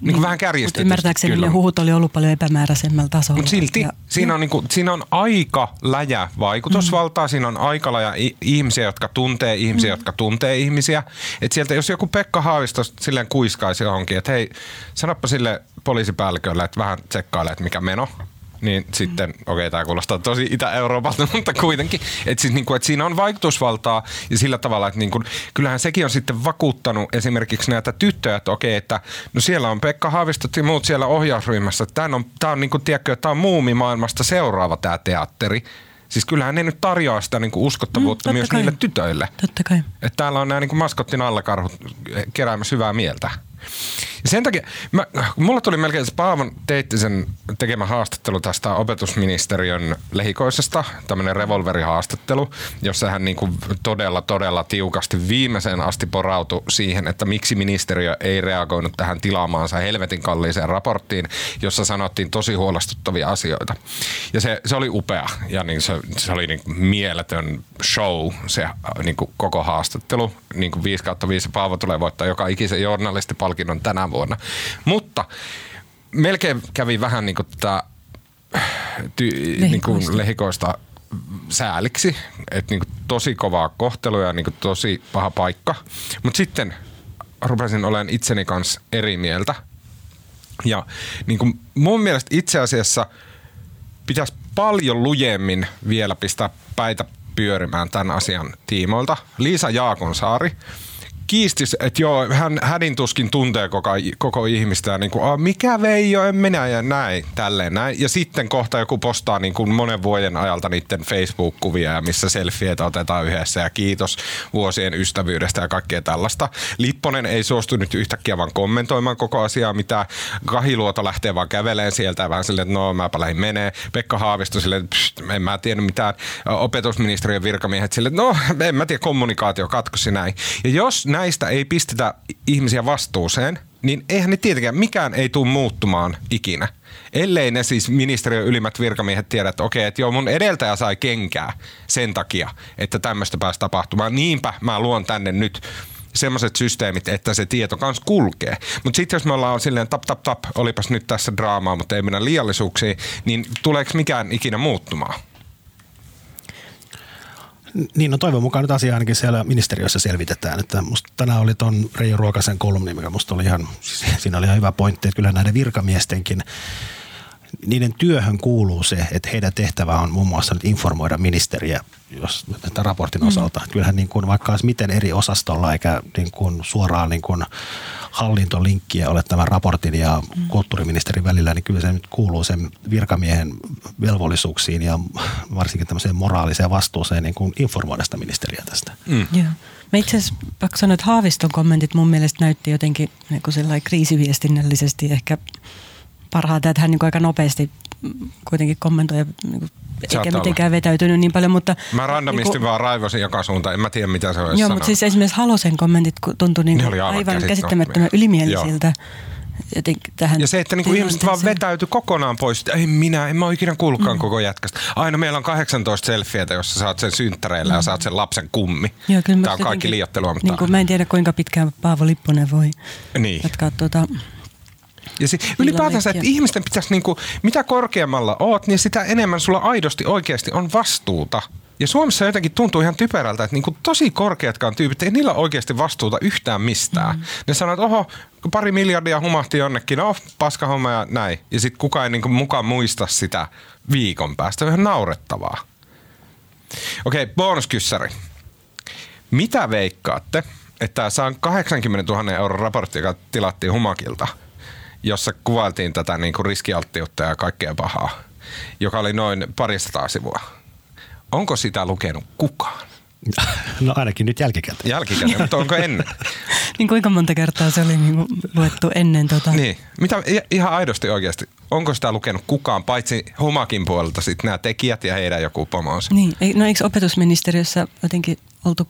Niin kuin vähän kärjistetysti. Ymmärtääkseni kyllä. ne huhut oli ollut paljon epämääräisemmällä tasolla. Mutta silti ja, siinä, on, niin kuin, siinä on aika läjä vaikutusvaltaa, mm. siinä on aika läjä ihmisiä, jotka tuntee ihmisiä, mm. jotka tuntee ihmisiä. Et sieltä jos joku Pekka Haavisto silleen kuiskaisi johonkin, että hei, sanoppa sille poliisipäällikölle, että vähän tsekkaile, että mikä meno niin sitten, okei okay, tämä kuulostaa tosi Itä-Euroopalta, mutta kuitenkin, että siis, niin et siinä on vaikutusvaltaa ja sillä tavalla, että niin kuin, kyllähän sekin on sitten vakuuttanut esimerkiksi näitä tyttöjä, että okei, okay, että no siellä on Pekka Haavistot ja muut siellä ohjausryhmässä, että tämä on, tämä on niin kuin, tiedätkö, tämä on muumimaailmasta seuraava tämä teatteri, Siis kyllähän ne nyt tarjoaa sitä niin kuin uskottavuutta mm, myös kai. niille tytöille. Totta kai. Että täällä on nämä niin kuin maskottin allakarhut keräämässä hyvää mieltä. Ja sen takia, mä, mulla tuli melkein se Paavon Teittisen tekemä haastattelu tästä opetusministeriön lehikoisesta, tämmöinen revolverihaastattelu, jossa hän niin kuin todella, todella tiukasti viimeiseen asti porautui siihen, että miksi ministeriö ei reagoinut tähän tilaamaansa helvetin kalliiseen raporttiin, jossa sanottiin tosi huolestuttavia asioita. Ja se, se oli upea ja niin se, se oli niin mieletön show, se niin kuin koko haastattelu. Niin kuin 5 kautta 5 Paavo tulee voittaa joka ikisen journalistipalkinnon tänä vuonna. Mutta melkein kävi vähän niin kuin tätä ty, niin kuin lehikoista sääliksi, että niin tosi kovaa kohtelua ja niin tosi paha paikka. Mutta sitten rupesin olemaan itseni kanssa eri mieltä. Ja niin kuin mun mielestä itse asiassa pitäisi paljon lujemmin vielä pistää päitä pyörimään tämän asian tiimoilta. Liisa Jaakonsaari kiisti, että joo, hän hädin tuskin tuntee koko, koko ihmistä niin kuin, mikä Veijo, en minä ja näin, tälleen näin. Ja sitten kohta joku postaa niin kuin monen vuoden ajalta niiden Facebook-kuvia ja missä selfieitä otetaan yhdessä ja kiitos vuosien ystävyydestä ja kaikkea tällaista. Lipponen ei suostu nyt yhtäkkiä vaan kommentoimaan koko asiaa, mitä Kahiluoto lähtee vaan käveleen sieltä ja vähän silleen, että no mäpä lähdin menee. Pekka Haavisto silleen, että en mä tiedä mitään. Opetusministeriön virkamiehet silleen, että no en mä tiedä kommunikaatio katkosi näin. Ja jos näin näistä ei pistetä ihmisiä vastuuseen, niin eihän ne tietenkään, mikään ei tule muuttumaan ikinä. Ellei ne siis ministeriön ylimmät virkamiehet tiedä, että okei, että joo mun edeltäjä sai kenkää sen takia, että tämmöistä pääsi tapahtumaan. Niinpä mä luon tänne nyt semmoiset systeemit, että se tieto kanssa kulkee. Mutta sitten jos me ollaan silleen tap tap tap, olipas nyt tässä draamaa, mutta ei mennä liiallisuuksiin, niin tuleeko mikään ikinä muuttumaan? Niin, no toivon mukaan nyt asia ainakin siellä ministeriössä selvitetään. Että musta tänään oli ton Reijo Ruokasen kolumni, mikä musta oli ihan, siinä oli ihan hyvä pointti, että kyllä näiden virkamiestenkin niiden työhön kuuluu se, että heidän tehtävä on muun muassa nyt informoida ministeriä jos, tämän raportin mm. osalta. Kyllähän niin kuin, vaikka olisi miten eri osastolla eikä niin kuin suoraan niin kuin hallintolinkkiä ole tämän raportin ja mm. kulttuuriministerin välillä, niin kyllä se nyt kuuluu sen virkamiehen velvollisuuksiin ja varsinkin tämmöiseen moraaliseen vastuuseen niin kuin informoida sitä ministeriä tästä. Mm. Joo. Mä itse asiassa vaikka sanoin, että Haaviston kommentit mun mielestä näytti jotenkin niin kuin kriisiviestinnällisesti ehkä parhaata, että hän niin kuin aika nopeasti kuitenkin kommentoi ja niin kuin eikä mitenkään vetäytynyt niin paljon, mutta... Mä randomisti niin vaan raivosin joka suuntaan, en mä tiedä mitä se on Joo, mutta siis esimerkiksi Halosen kommentit tuntui niin aivan, aivan käsittämättömän ylimielisiltä. Tähän ja se, että niinku ihmiset vaan vetäytyi kokonaan pois. Ei minä, en mä ole ikinä kuullutkaan mm. koko jätkästä. Aina meillä on 18 selfietä, jossa saat sen synttäreillä mm. ja saat sen lapsen kummi. Joo, kyllä Tämä on kaikki liiottelua. Mutta... Niin kuin, mä en tiedä kuinka pitkään Paavo Lipponen voi niin. jatkaa tuota ja si- ylipäätänsä, että ihmisten pitäisi, niinku, mitä korkeammalla oot, niin sitä enemmän sulla aidosti oikeasti on vastuuta. Ja Suomessa jotenkin tuntuu ihan typerältä, että niinku tosi korkeatkaan tyypit, ei niillä oikeasti vastuuta yhtään mistään. Mm. Ne sanoo, että oho, pari miljardia humahti jonnekin, no paska homma ja näin. Ja sitten kukaan ei niinku mukaan muista sitä viikon päästä. Ihan naurettavaa. Okei, okay, bonuskyssäri. Mitä veikkaatte, että tämä 80 000 euron raportti, joka tilattiin Humakilta – jossa kuvailtiin tätä niin kuin riskialttiutta ja kaikkea pahaa, joka oli noin parisataa sivua. Onko sitä lukenut kukaan? No ainakin nyt jälkikäteen. Jälkikäteen, mutta onko ennen? niin kuinka monta kertaa se oli niin kuin luettu ennen tota? Niin, mitä ihan aidosti oikeasti, onko sitä lukenut kukaan, paitsi Humakin puolelta sitten nämä tekijät ja heidän joku pomonsa? Niin, no eikö opetusministeriössä jotenkin oltu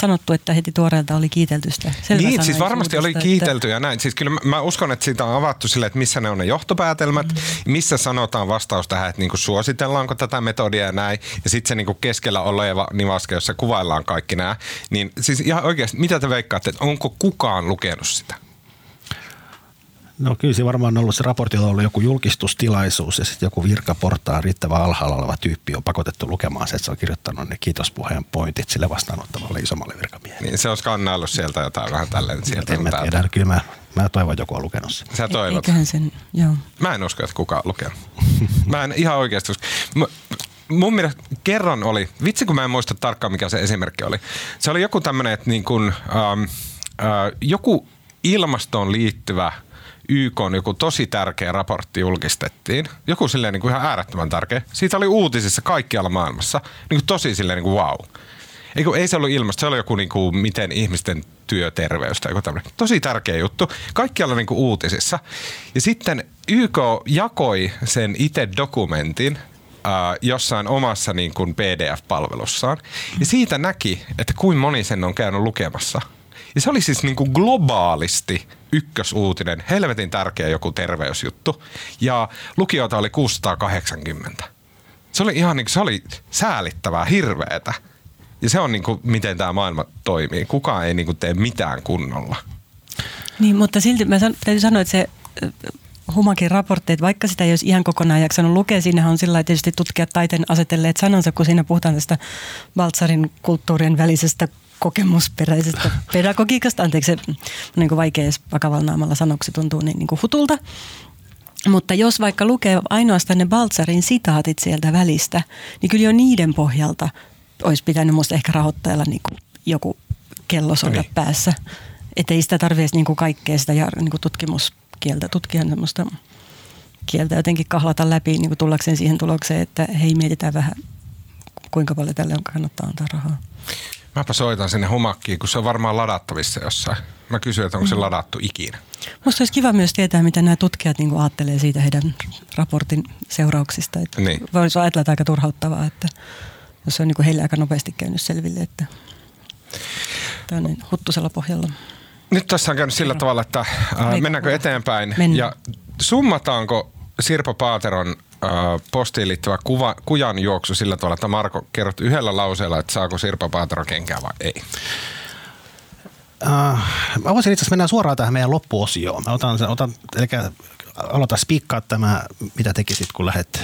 sanottu, että heti tuoreelta oli kiitelty sitä. Selvä niin, siis varmasti oli kiitelty ja näin. Siis kyllä mä, mä uskon, että siitä on avattu sille, että missä ne on ne johtopäätelmät, mm. missä sanotaan vastaus tähän, että niinku suositellaanko tätä metodia ja näin. Ja sitten se niinku keskellä oleva nivaske, jossa kuvaillaan kaikki nämä. Niin siis ihan oikeasti, mitä te veikkaatte, että onko kukaan lukenut sitä? No kyllä se varmaan on ollut se raportilla ollut joku julkistustilaisuus ja sitten joku virkaportaan riittävän alhaalla oleva tyyppi on pakotettu lukemaan se, että se on kirjoittanut ne kiitospuheen pointit sille vastaanottavalle isommalle virkamiehelle. Niin se on skannaillut sieltä jotain vähän tälleen sieltä. En mä tiedä, kyllä mä, mä toivon, että joku on lukenut sen. Sä toivot. Eiköhän sen, joo. Mä en usko, että kukaan on lukenut. mä en ihan oikeasti usko. mun mielestä kerran oli, vitsi kun mä en muista tarkkaan mikä se esimerkki oli. Se oli joku tämmöinen, että niin kuin, ähm, äh, joku ilmastoon liittyvä – YK on joku tosi tärkeä raportti julkistettiin. Joku silleen niin kuin ihan äärettömän tärkeä. Siitä oli uutisissa kaikkialla maailmassa. Niin kuin tosi silleen niin kuin wow. Ei, ei se ollut ilmasto, se oli joku niinku, miten ihmisten työterveys tai joku tämmöinen. Tosi tärkeä juttu. Kaikkialla niinku uutisissa. Ja sitten YK jakoi sen itse dokumentin äh, jossain omassa niin kuin PDF-palvelussaan. Ja siitä näki, että kuin moni sen on käynyt lukemassa. Ja se oli siis niin kuin globaalisti ykkösuutinen, helvetin tärkeä joku terveysjuttu. Ja lukijoita oli 680. Se oli ihan niin kuin, se oli säälittävää, hirveetä. Ja se on niin kuin, miten tämä maailma toimii. Kukaan ei niin kuin, tee mitään kunnolla. Niin, mutta silti mä san, täytyy sanoa, että se Humakin raportteet, vaikka sitä ei olisi ihan kokonaan jaksanut lukea, siinä on sillä tietysti tutkijat taiteen asetelleet sanansa, kun siinä puhutaan tästä Baltsarin kulttuurien välisestä kokemusperäisestä pedagogiikasta. Anteeksi, se niin kuin vaikea vakavalla naamalla sanoksi tuntuu niin, niin kuin hutulta. Mutta jos vaikka lukee ainoastaan ne Baltsarin sitaatit sieltä välistä, niin kyllä jo niiden pohjalta olisi pitänyt musta ehkä rahoittajalla niin kuin joku kello soida niin. päässä. Että ei sitä tarvitse niin kuin kaikkea sitä niin kuin tutkimuskieltä, tutkijan semmoista kieltä jotenkin kahlata läpi niin kuin tullakseen siihen tulokseen, että hei mietitään vähän kuinka paljon tälle on kannattaa antaa rahaa. Mäpä soitan sinne humakkiin, kun se on varmaan ladattavissa jossain. Mä kysyn, että onko se mm. ladattu ikinä. Musta olisi kiva myös tietää, mitä nämä tutkijat niin ajattelee siitä heidän raportin seurauksista. Että niin. Voisi ajatella, että aika turhauttavaa, että jos se on niin heille aika nopeasti käynyt selville, että tämä on niin huttusella pohjalla. Nyt tässä on käynyt sillä tavalla, että äh, mennäänkö eteenpäin Mennään. ja summataanko Sirpa Paateron postiin liittyvä kuva, kujan juoksu sillä tavalla, että Marko, kerrot yhdellä lauseella, että saako Sirpa Paatero kenkää vai ei? Uh, mä voisin itse asiassa mennä suoraan tähän meidän loppuosioon. Mä otan, otan eli aloita spiikkaa tämä, mitä tekisit, kun lähdet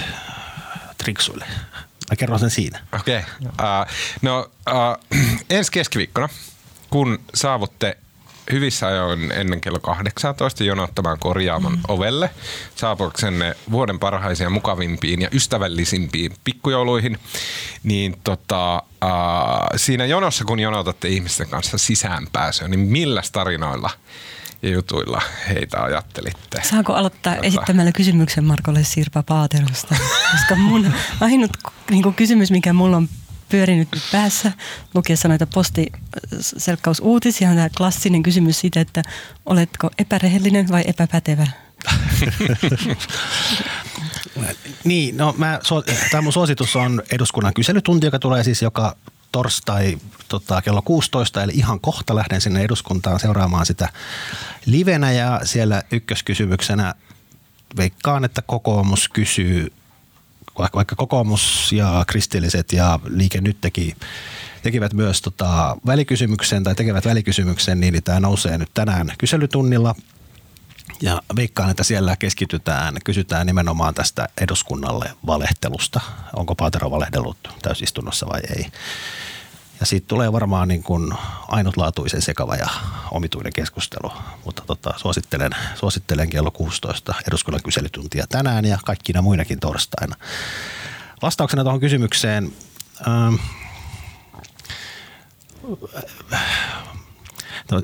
triksuille. Mä kerron sen siinä. Okei. Okay. Uh, no uh, ensi keskiviikkona, kun saavutte hyvissä ajoin ennen kello 18 jonottamaan korjaamon mm. ovelle saapuaksenne vuoden parhaisiin mukavimpiin ja ystävällisimpiin pikkujouluihin, niin tota, äh, siinä jonossa, kun jonotatte ihmisten kanssa sisäänpääsyä, niin millä tarinoilla ja jutuilla heitä ajattelitte? Saanko aloittaa tota... esittämällä kysymyksen Markolle Sirpa Paaterosta? Koska mun ainut niin kysymys, mikä mulla on pyörinyt päässä lukiessa noita postiselkkausuutisia. On tämä klassinen kysymys siitä, että oletko epärehellinen vai epäpätevä? niin, no mä, tämä mun suositus on eduskunnan kyselytunti, joka tulee siis joka torstai tota, kello 16, eli ihan kohta lähden sinne eduskuntaan seuraamaan sitä livenä ja siellä ykköskysymyksenä veikkaan, että kokoomus kysyy vaikka kokoomus ja kristilliset ja liike nyt teki, tekivät myös tota välikysymyksen tai tekevät välikysymyksen, niin tämä nousee nyt tänään kyselytunnilla. Ja veikkaan, että siellä keskitytään, kysytään nimenomaan tästä eduskunnalle valehtelusta. Onko Paatero valehdellut täysistunnossa vai ei. Ja siitä tulee varmaan niin kuin ainutlaatuisen sekava ja omituinen keskustelu. Mutta tota, suosittelen, suosittelen kello 16 eduskunnan kyselytuntia tänään ja kaikkina muinakin torstaina. Vastauksena tuohon kysymykseen. Ähm, No,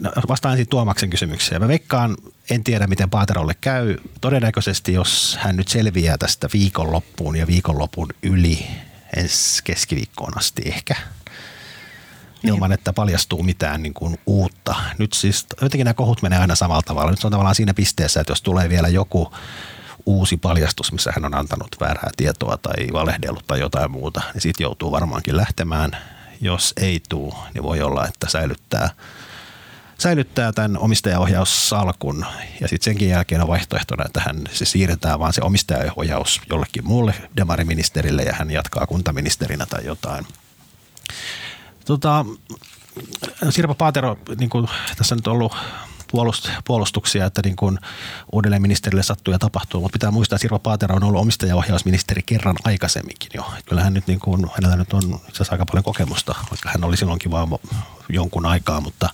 no, vastaan ensin Tuomaksen kysymykseen. Mä veikkaan, en tiedä miten Paaterolle käy. Todennäköisesti, jos hän nyt selviää tästä viikonloppuun ja viikonlopun yli ensi keskiviikkoon asti ehkä – ilman, että paljastuu mitään niin kuin uutta. Nyt siis jotenkin nämä kohut menee aina samalla tavalla. Nyt se on tavallaan siinä pisteessä, että jos tulee vielä joku uusi paljastus, missä hän on antanut väärää tietoa tai valehdellut tai jotain muuta, niin siitä joutuu varmaankin lähtemään. Jos ei tule, niin voi olla, että säilyttää, säilyttää tämän omistajaohjaussalkun ja sitten senkin jälkeen on vaihtoehtona, että hän se siirretään vaan se omistajaohjaus jollekin muulle demariministerille ja hän jatkaa kuntaministerinä tai jotain. Tota, Sirpa Paatero, niin kuin tässä on nyt ollut puolust, puolustuksia, että niin kuin uudelleen ministerille sattuu ja tapahtuu, mutta pitää muistaa, että Sirpa Paatero on ollut omistajaohjausministeri kerran aikaisemminkin jo. Kyllähän nyt niin kuin, hänellä nyt on aika paljon kokemusta, vaikka hän oli silloinkin vain jonkun aikaa, mutta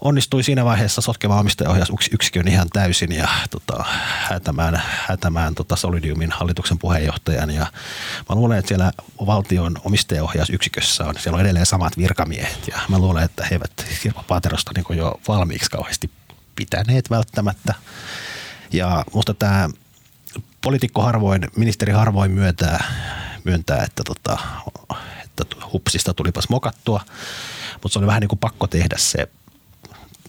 onnistui siinä vaiheessa sotkemaan omistajaohjausyksikön ihan täysin ja tota, hätämään, hätämään tota Solidiumin hallituksen puheenjohtajan. Ja mä luulen, että siellä valtion omistajaohjausyksikössä on, siellä on edelleen samat virkamiehet ja mä luulen, että he eivät Sirpa Paaterosta niin jo valmiiksi kauheasti pitäneet välttämättä. Ja musta tämä poliitikko harvoin, ministeri harvoin myöntää, myöntää että, tota, että hupsista tulipas mokattua. Mutta se oli vähän niin kuin pakko tehdä se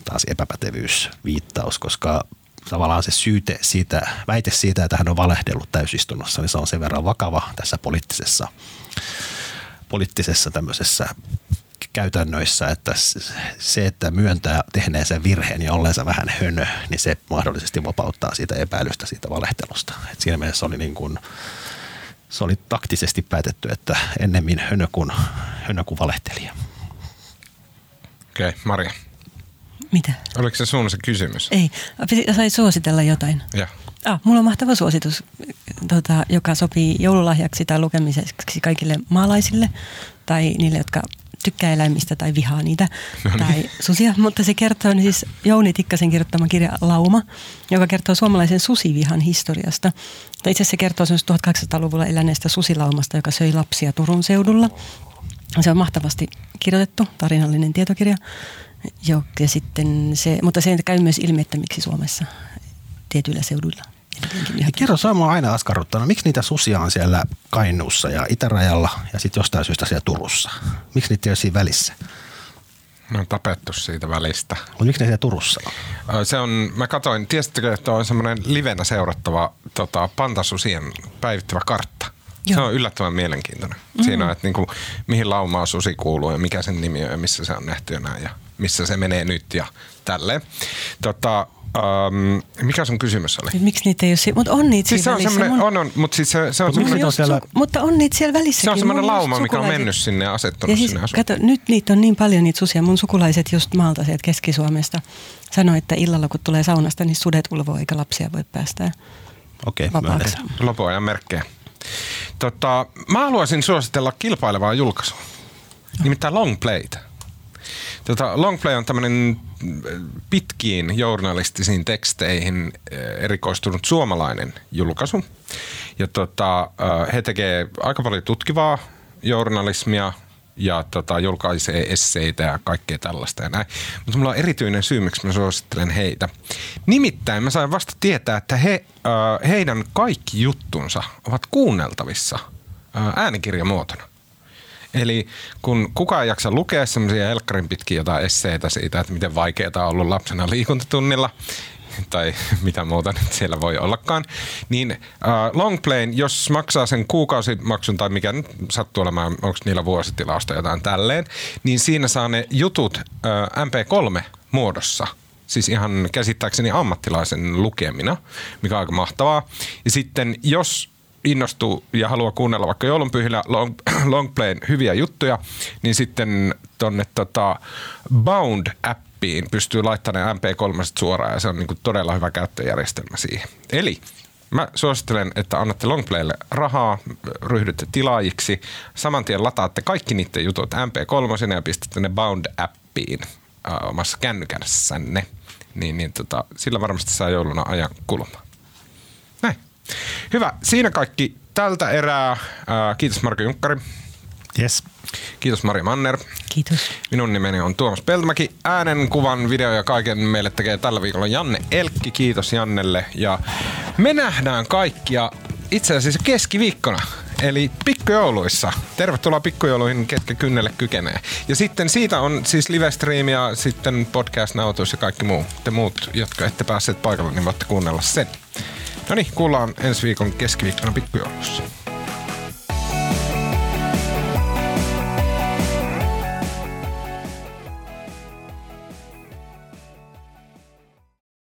taas epäpätevyysviittaus, koska tavallaan se syyte siitä, väite siitä, että hän on valehdellut täysistunnossa, niin se on sen verran vakava tässä poliittisessa, poliittisessa tämmöisessä käytännöissä, että se, että myöntää tehneensä virheen ja olleensa vähän hönö, niin se mahdollisesti vapauttaa siitä epäilystä siitä valehtelusta. Et siinä mielessä oli niin kuin, se oli taktisesti päätetty, että ennemmin hönö kuin, hönö kuin valehtelija. Okei, okay, Maria. Mitä? Oliko se sun se kysymys? Ei. Sai suositella jotain. Ja. Ah, mulla on mahtava suositus, tota, joka sopii joululahjaksi tai lukemiseksi kaikille maalaisille tai niille, jotka tykkää eläimistä tai vihaa niitä no niin. tai susia, mutta se kertoo niin siis Jouni Tikkasen kirjoittama kirja Lauma, joka kertoo suomalaisen susivihan historiasta. Tai itse asiassa se kertoo 1800-luvulla eläneestä susilaumasta, joka söi lapsia Turun seudulla. Se on mahtavasti kirjoitettu, tarinallinen tietokirja. Jo, ja sitten se, mutta se käy myös ilmi, että miksi Suomessa tietyillä seuduilla Kerro, se on aina askarruttanut. Miksi niitä susia on siellä Kainuussa ja Itärajalla ja sitten jostain syystä siellä Turussa? Miksi niitä ei ole siinä välissä? Ne on tapettu siitä välistä. Mutta miksi ne siellä Turussa on? Se on, mä katsoin, tiesittekö, että on semmoinen livenä seurattava tota, pantasusien päivittävä kartta. Joo. Se on yllättävän mielenkiintoinen. Mm-hmm. Siinä on, että niinku, mihin laumaa susi kuuluu ja mikä sen nimi on ja missä se on nähty ja näin ja missä se menee nyt ja tälleen. Tota, Um, mikä sun kysymys oli? Miksi niitä ei ole Mutta on niitä siis siellä se on välissä. Mun... On, on, mutta siis se, se on semmoinen... On siellä... Mutta on niitä siellä välissä. Se on semmoinen lauma, mikä on mennyt sinne ja asettunut ja siis, sinne asuun. Kato, nyt niitä on niin paljon niitä susia. Mun sukulaiset just maalta sieltä Keski-Suomesta sanoi, että illalla kun tulee saunasta, niin sudet ulvoo eikä lapsia voi päästää Okei, okay, Lopuajan merkkejä. Tota, mä haluaisin suositella kilpailevaa julkaisua. Nimittäin Long Playt. Tota, Longplay on tämmöinen pitkiin journalistisiin teksteihin eh, erikoistunut suomalainen julkaisu. Ja tota, eh, he tekee aika paljon tutkivaa journalismia ja tota, julkaisee esseitä ja kaikkea tällaista ja näin. Mutta mulla on erityinen syy, miksi mä suosittelen heitä. Nimittäin mä sain vasta tietää, että he, äh, heidän kaikki juttunsa ovat kuunneltavissa äh, äänikirjamuotona. Eli kun kukaan ei jaksa lukea semmoisia elkkarin pitkiä jotain esseitä siitä, että miten vaikeaa on ollut lapsena liikuntatunnilla, tai mitä muuta nyt siellä voi ollakaan, niin uh, Longplayn, jos maksaa sen kuukausimaksun tai mikä nyt sattuu olemaan, onko niillä vuositilausta jotain tälleen, niin siinä saa ne jutut uh, MP3-muodossa – siis ihan käsittääkseni ammattilaisen lukemina, mikä on aika mahtavaa. Ja sitten jos innostuu ja haluaa kuunnella vaikka joulunpyhillä long, Longplayn hyviä juttuja, niin sitten tonne tota Bound-appiin pystyy laittamaan MP3 suoraan ja se on niinku todella hyvä käyttöjärjestelmä siihen. Eli Mä suosittelen, että annatte Longplaylle rahaa, ryhdytte tilaajiksi. Saman tien lataatte kaikki niiden jutut MP3 ja pistätte ne Bound-appiin äh, omassa kännykässänne. Niin, niin tota, sillä varmasti saa jouluna ajan kulmaa. Hyvä. Siinä kaikki tältä erää. Kiitos Marko Junkkari. Yes. Kiitos Mari Manner. Kiitos. Minun nimeni on Tuomas Peltomäki. Äänen, kuvan, video ja kaiken meille tekee tällä viikolla Janne Elkki. Kiitos Jannelle. Ja me nähdään kaikkia itse asiassa keskiviikkona. Eli pikkujouluissa. Tervetuloa pikkujouluihin, ketkä kynnelle kykenee. Ja sitten siitä on siis live ja sitten podcast-nautus ja kaikki muu. Te muut, jotka ette päässeet paikalle, niin voitte kuunnella sen. No niin, kuullaan ensi viikon keskiviikkona pikkujoulussa.